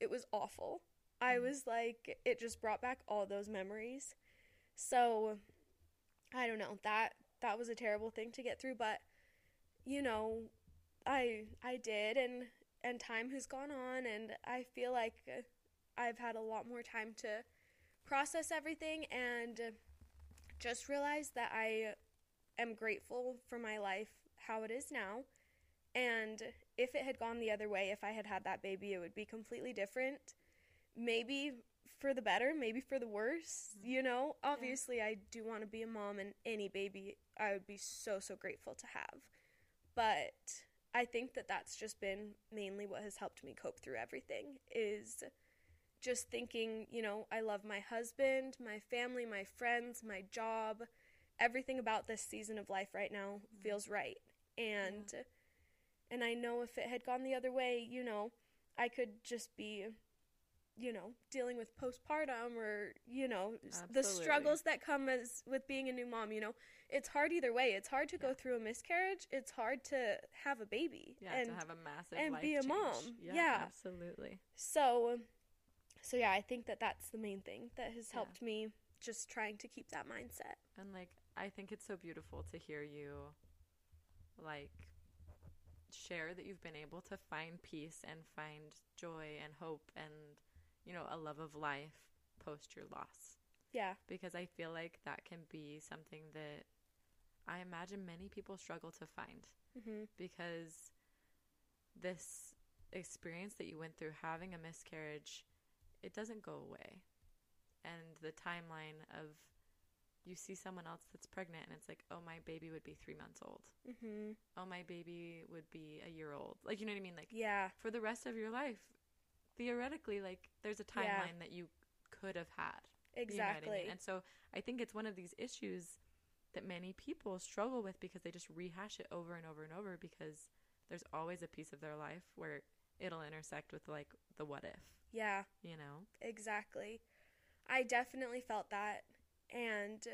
it was awful. I Mm. was like it just brought back all those memories. So I don't know. That that was a terrible thing to get through, but you know, I I did and and time has gone on and I feel like I've had a lot more time to process everything and just realize that I am grateful for my life how it is now. And if it had gone the other way, if I had had that baby, it would be completely different. Maybe for the better, maybe for the worse, mm-hmm. you know? Obviously, I do want to be a mom, and any baby I would be so, so grateful to have. But I think that that's just been mainly what has helped me cope through everything is just thinking, you know, I love my husband, my family, my friends, my job. Everything about this season of life right now mm-hmm. feels right. And and I know if it had gone the other way, you know, I could just be you know, dealing with postpartum or, you know, s- the struggles that come as with being a new mom, you know. It's hard either way. It's hard to go through a miscarriage. It's hard to have a baby. Yeah. and to have a massive and life be a change. mom. Yeah, Yeah. Absolutely. So, so yeah, I think that that's the main thing that has Yeah. helped me just trying to keep that mindset. And like, I think it's so beautiful to hear you, like, share that you've been able to find peace and find joy and hope and, you know, a love of life post your loss. Yeah. Because I feel like that can be something that I imagine many people struggle to find hmm because this experience that you went through having a miscarriage it doesn't go away and the timeline of you see someone else that's pregnant and it's like oh my baby would be three months old hmm oh my baby would be a year old like you know what i mean like Yeah. for the rest of your life theoretically like there's a timeline Yeah. that you could have had you know I Exactly. mean? And so I think it's one of these issues that many people struggle with because they just rehash it over and over and over because there's always a piece of their life where it'll intersect with like the what if, yeah. you know? Exactly. I definitely felt that and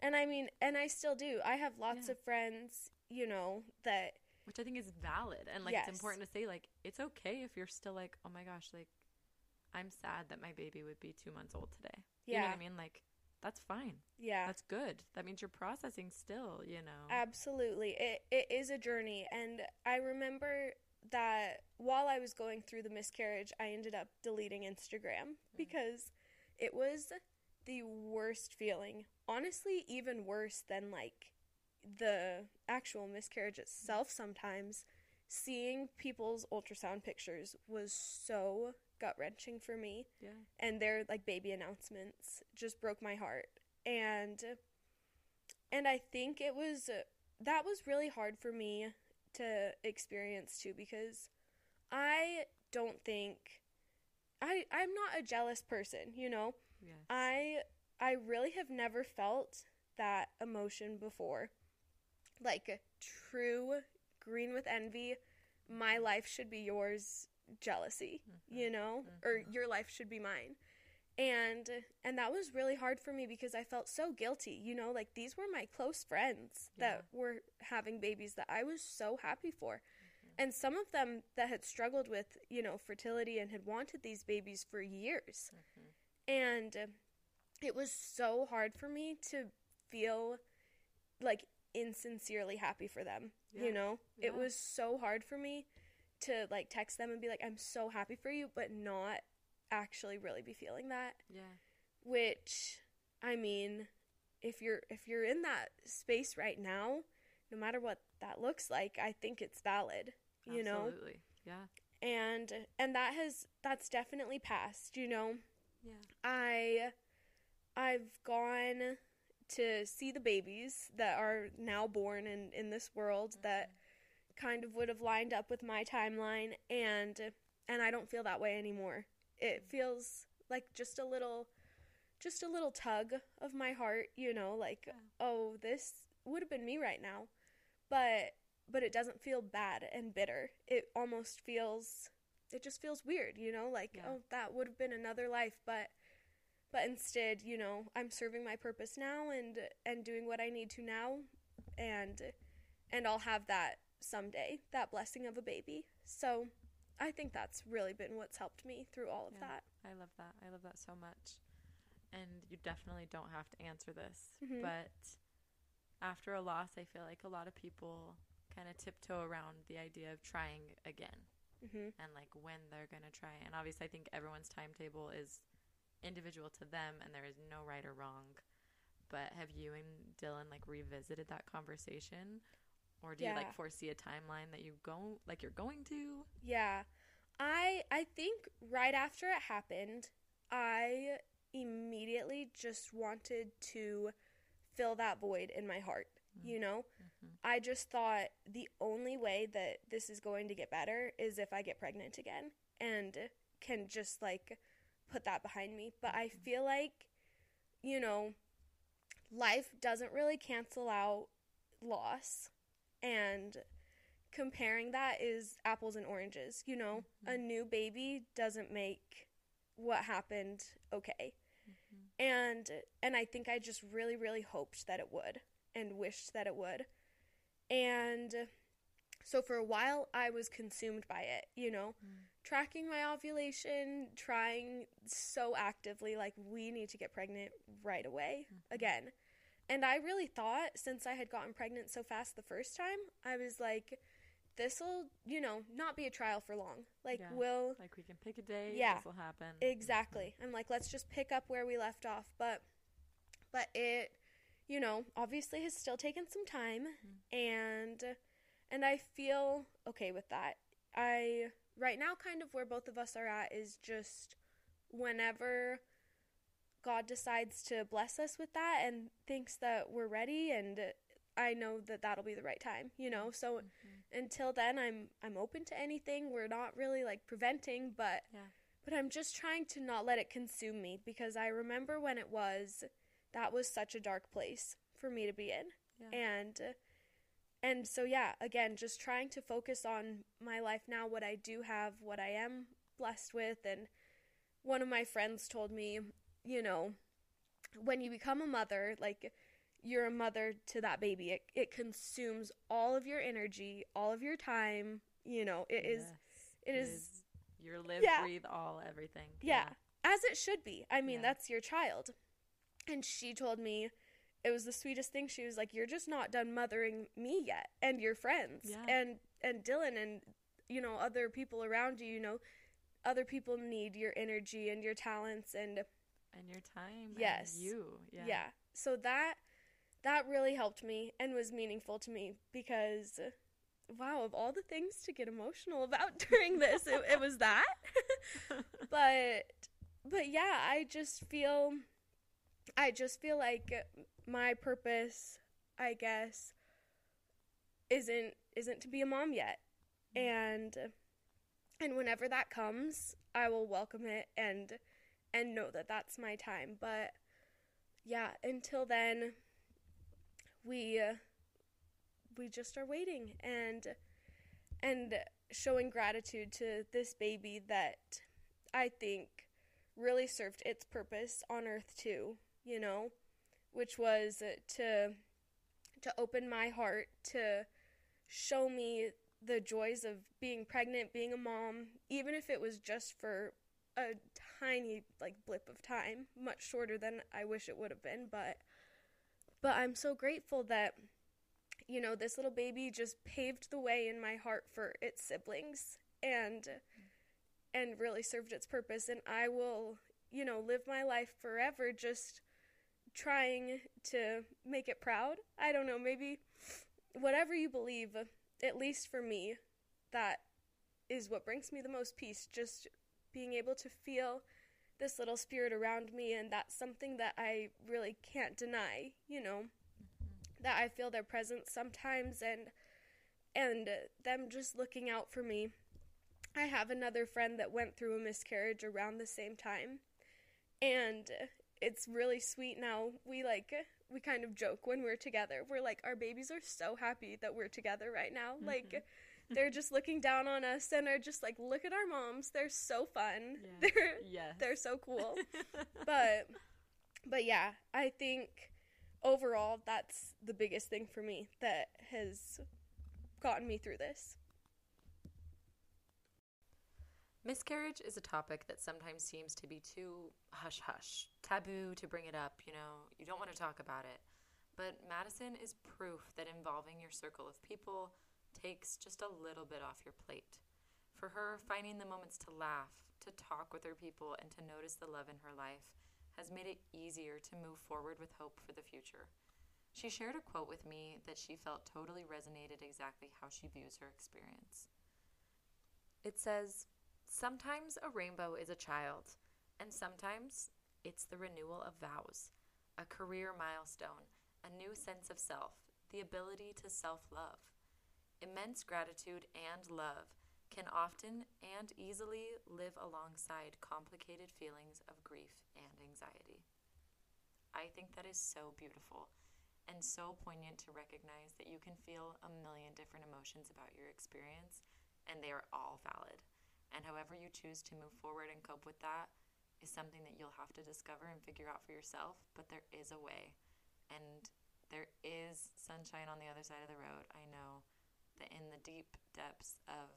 and I mean and I still do. I have lots Yeah. of friends, you know, that Which I think is valid and like Yes. it's important to say like it's okay if you're still like, "Oh my gosh, like I'm sad that my baby would be 2 months old today." You know what Yeah. I mean? Like that's fine. yeah. That's good. That means you're processing still, you know. Absolutely. It it is a journey and I remember that while I was going through the miscarriage, I ended up deleting Instagram mm. because it was the worst feeling. Honestly, even worse than like the actual miscarriage itself sometimes. Seeing people's ultrasound pictures was so gut wrenching for me Yeah. and their like baby announcements just broke my heart and and i think it was uh, that was really hard for me to experience too because i don't think i i'm not a jealous person you know? Yes. i i really have never felt that emotion before. Like true green with envy my life should be yours jealousy mm-hmm. you know? Or mm-hmm. your life should be mine and and that was really hard for me because i felt so guilty you know like these were my close friends that were having babies that i was so happy for. And some of them that had struggled with you know fertility and had wanted these babies for years. And uh, it was so hard for me to feel like insincerely happy for them Yeah. you know? It was so hard for me to like text them and be like i'm so happy for you but not actually really be feeling that yeah. which i mean if you're if you're in that space right now no matter what that looks like i think it's valid you know Absolutely. Yeah. and and that has that's definitely passed you know Yeah. I I've gone to see the babies that are now born in in this world that kind of would have lined up with my timeline and and I don't feel that way anymore. It feels like just a little just a little tug of my heart, you know, like oh, this would have been me right now. But but it doesn't feel bad and bitter. It almost feels it just feels weird, you know, like Yeah. oh, that would have been another life, but but instead, you know, I'm serving my purpose now and and doing what I need to now and and I'll have that someday, that blessing of a baby. So, I think that's really been what's helped me through all of Yeah. that. I love that. I love that so much. And you definitely don't have to answer this, Mhm. but after a loss, I feel like a lot of people kind of tiptoe around the idea of trying again Mhm. and like when they're going to try. And obviously, I think everyone's timetable is individual to them and there is no right or wrong. But have you and Dylan like revisited that conversation? Or do you like foresee a timeline that you go like you're going to? Yeah. I I think right after it happened, I immediately just wanted to fill that void in my heart, mm-hmm. you know? Mm-hmm. I just thought the only way that this is going to get better is if I get pregnant again and can just like put that behind me. But I mm-hmm. feel like you know, life doesn't really cancel out loss and comparing that is apples and oranges you know? Mm-hmm. A new baby doesn't make what happened okay. Mm-hmm. And and i think i just really really hoped that it would and wished that it would. And so for a while i was consumed by it you know? Mm. Tracking my ovulation trying so actively like we need to get pregnant right away mm-hmm. again and I really thought since I had gotten pregnant so fast the first time, I was like, this'll, you know, not be a trial for long. Like, Yeah. we'll. Like we can pick a day, Yeah. this will happen. Exactly. I'm like, let's just pick up where we left off. But, but it, you know, obviously has still taken some time. Mm-hmm. And, and I feel okay with that. I, right now, kind of where both of us are at is just whenever God decides to bless us with that and thinks that we're ready and I know that that'll be the right time, you know. So mm-hmm. until then I'm I'm open to anything. We're not really like preventing, but Yeah. but I'm just trying to not let it consume me because I remember when it was that was such a dark place for me to be in. Yeah. And and so yeah, again, just trying to focus on my life now, what I do have, what I am blessed with and one of my friends told me, you know, when you become a mother, like you're a mother to that baby. It it consumes all of your energy, all of your time, you know. It is Yes. it is your live, Yeah. breathe, all everything. yeah, as it should be. I mean, Yeah. that's your child. And she told me it was the sweetest thing. She was like, "You're just not done mothering me yet, and your friends, Yeah. and and Dylan, and you know, other people around you, you know, other people need your energy and your talents and and your time. Yes. you. Yeah. yeah. So that that really helped me and was meaningful to me because wow, of all the things to get emotional about during this, it, it was that. but but yeah, I just feel I just feel like my purpose, I guess, isn't isn't to be a mom yet. Mm-hmm. And and whenever that comes, I will welcome it and and know that that's my time. But yeah, until then we we just are waiting and and showing gratitude to this baby that I think really served its purpose on earth too, you know, which was to to open my heart to show me the joys of being pregnant, being a mom, even if it was just for a tiny like blip of time, much shorter than I wish it would have been, but but I'm so grateful that you know, this little baby just paved the way in my heart for its siblings and and really served its purpose and I will, you know, live my life forever just trying to make it proud. I don't know, maybe whatever you believe, at least for me, that is what brings me the most peace, just being able to feel this little spirit around me and that's something that I really can't deny, you know that I feel their presence sometimes and and them just looking out for me. I have another friend that went through a miscarriage around the same time. And it's really sweet now. We like we kind of joke when we're together. We're like our babies are so happy that we're together right now. Mm-hmm. Like they're just looking down on us and are just like look at our moms. They're so fun. They're yes. they're so cool. but but yeah, I think overall, that's the biggest thing for me that has gotten me through this. Miscarriage is a topic that sometimes seems to be too hush hush, taboo to bring it up, you know, you don't want to talk about it. But Madison is proof that involving your circle of people takes just a little bit off your plate. For her, finding the moments to laugh, to talk with her people, and to notice the love in her life has made it easier to move forward with hope for the future. She shared a quote with me that she felt totally resonated exactly how she views her experience. It says, Sometimes a rainbow is a child, and sometimes it's the renewal of vows, a career milestone, a new sense of self, the ability to self love. Immense gratitude and love can often and easily live alongside complicated feelings of grief and anxiety. I think that is so beautiful and so poignant to recognize that you can feel a million different emotions about your experience and they are all valid. And however you choose to move forward and cope with that is something that you'll have to discover and figure out for yourself, but there is a way. And there is sunshine on the other side of the road. I know that in the deep depths of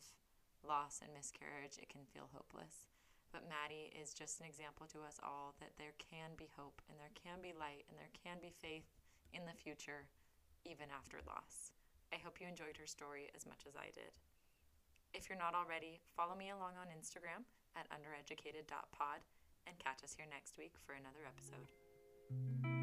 loss and miscarriage, it can feel hopeless. But Maddie is just an example to us all that there can be hope and there can be light and there can be faith in the future, even after loss. I hope you enjoyed her story as much as I did. If you're not already, follow me along on Instagram at undereducated.pod and catch us here next week for another episode.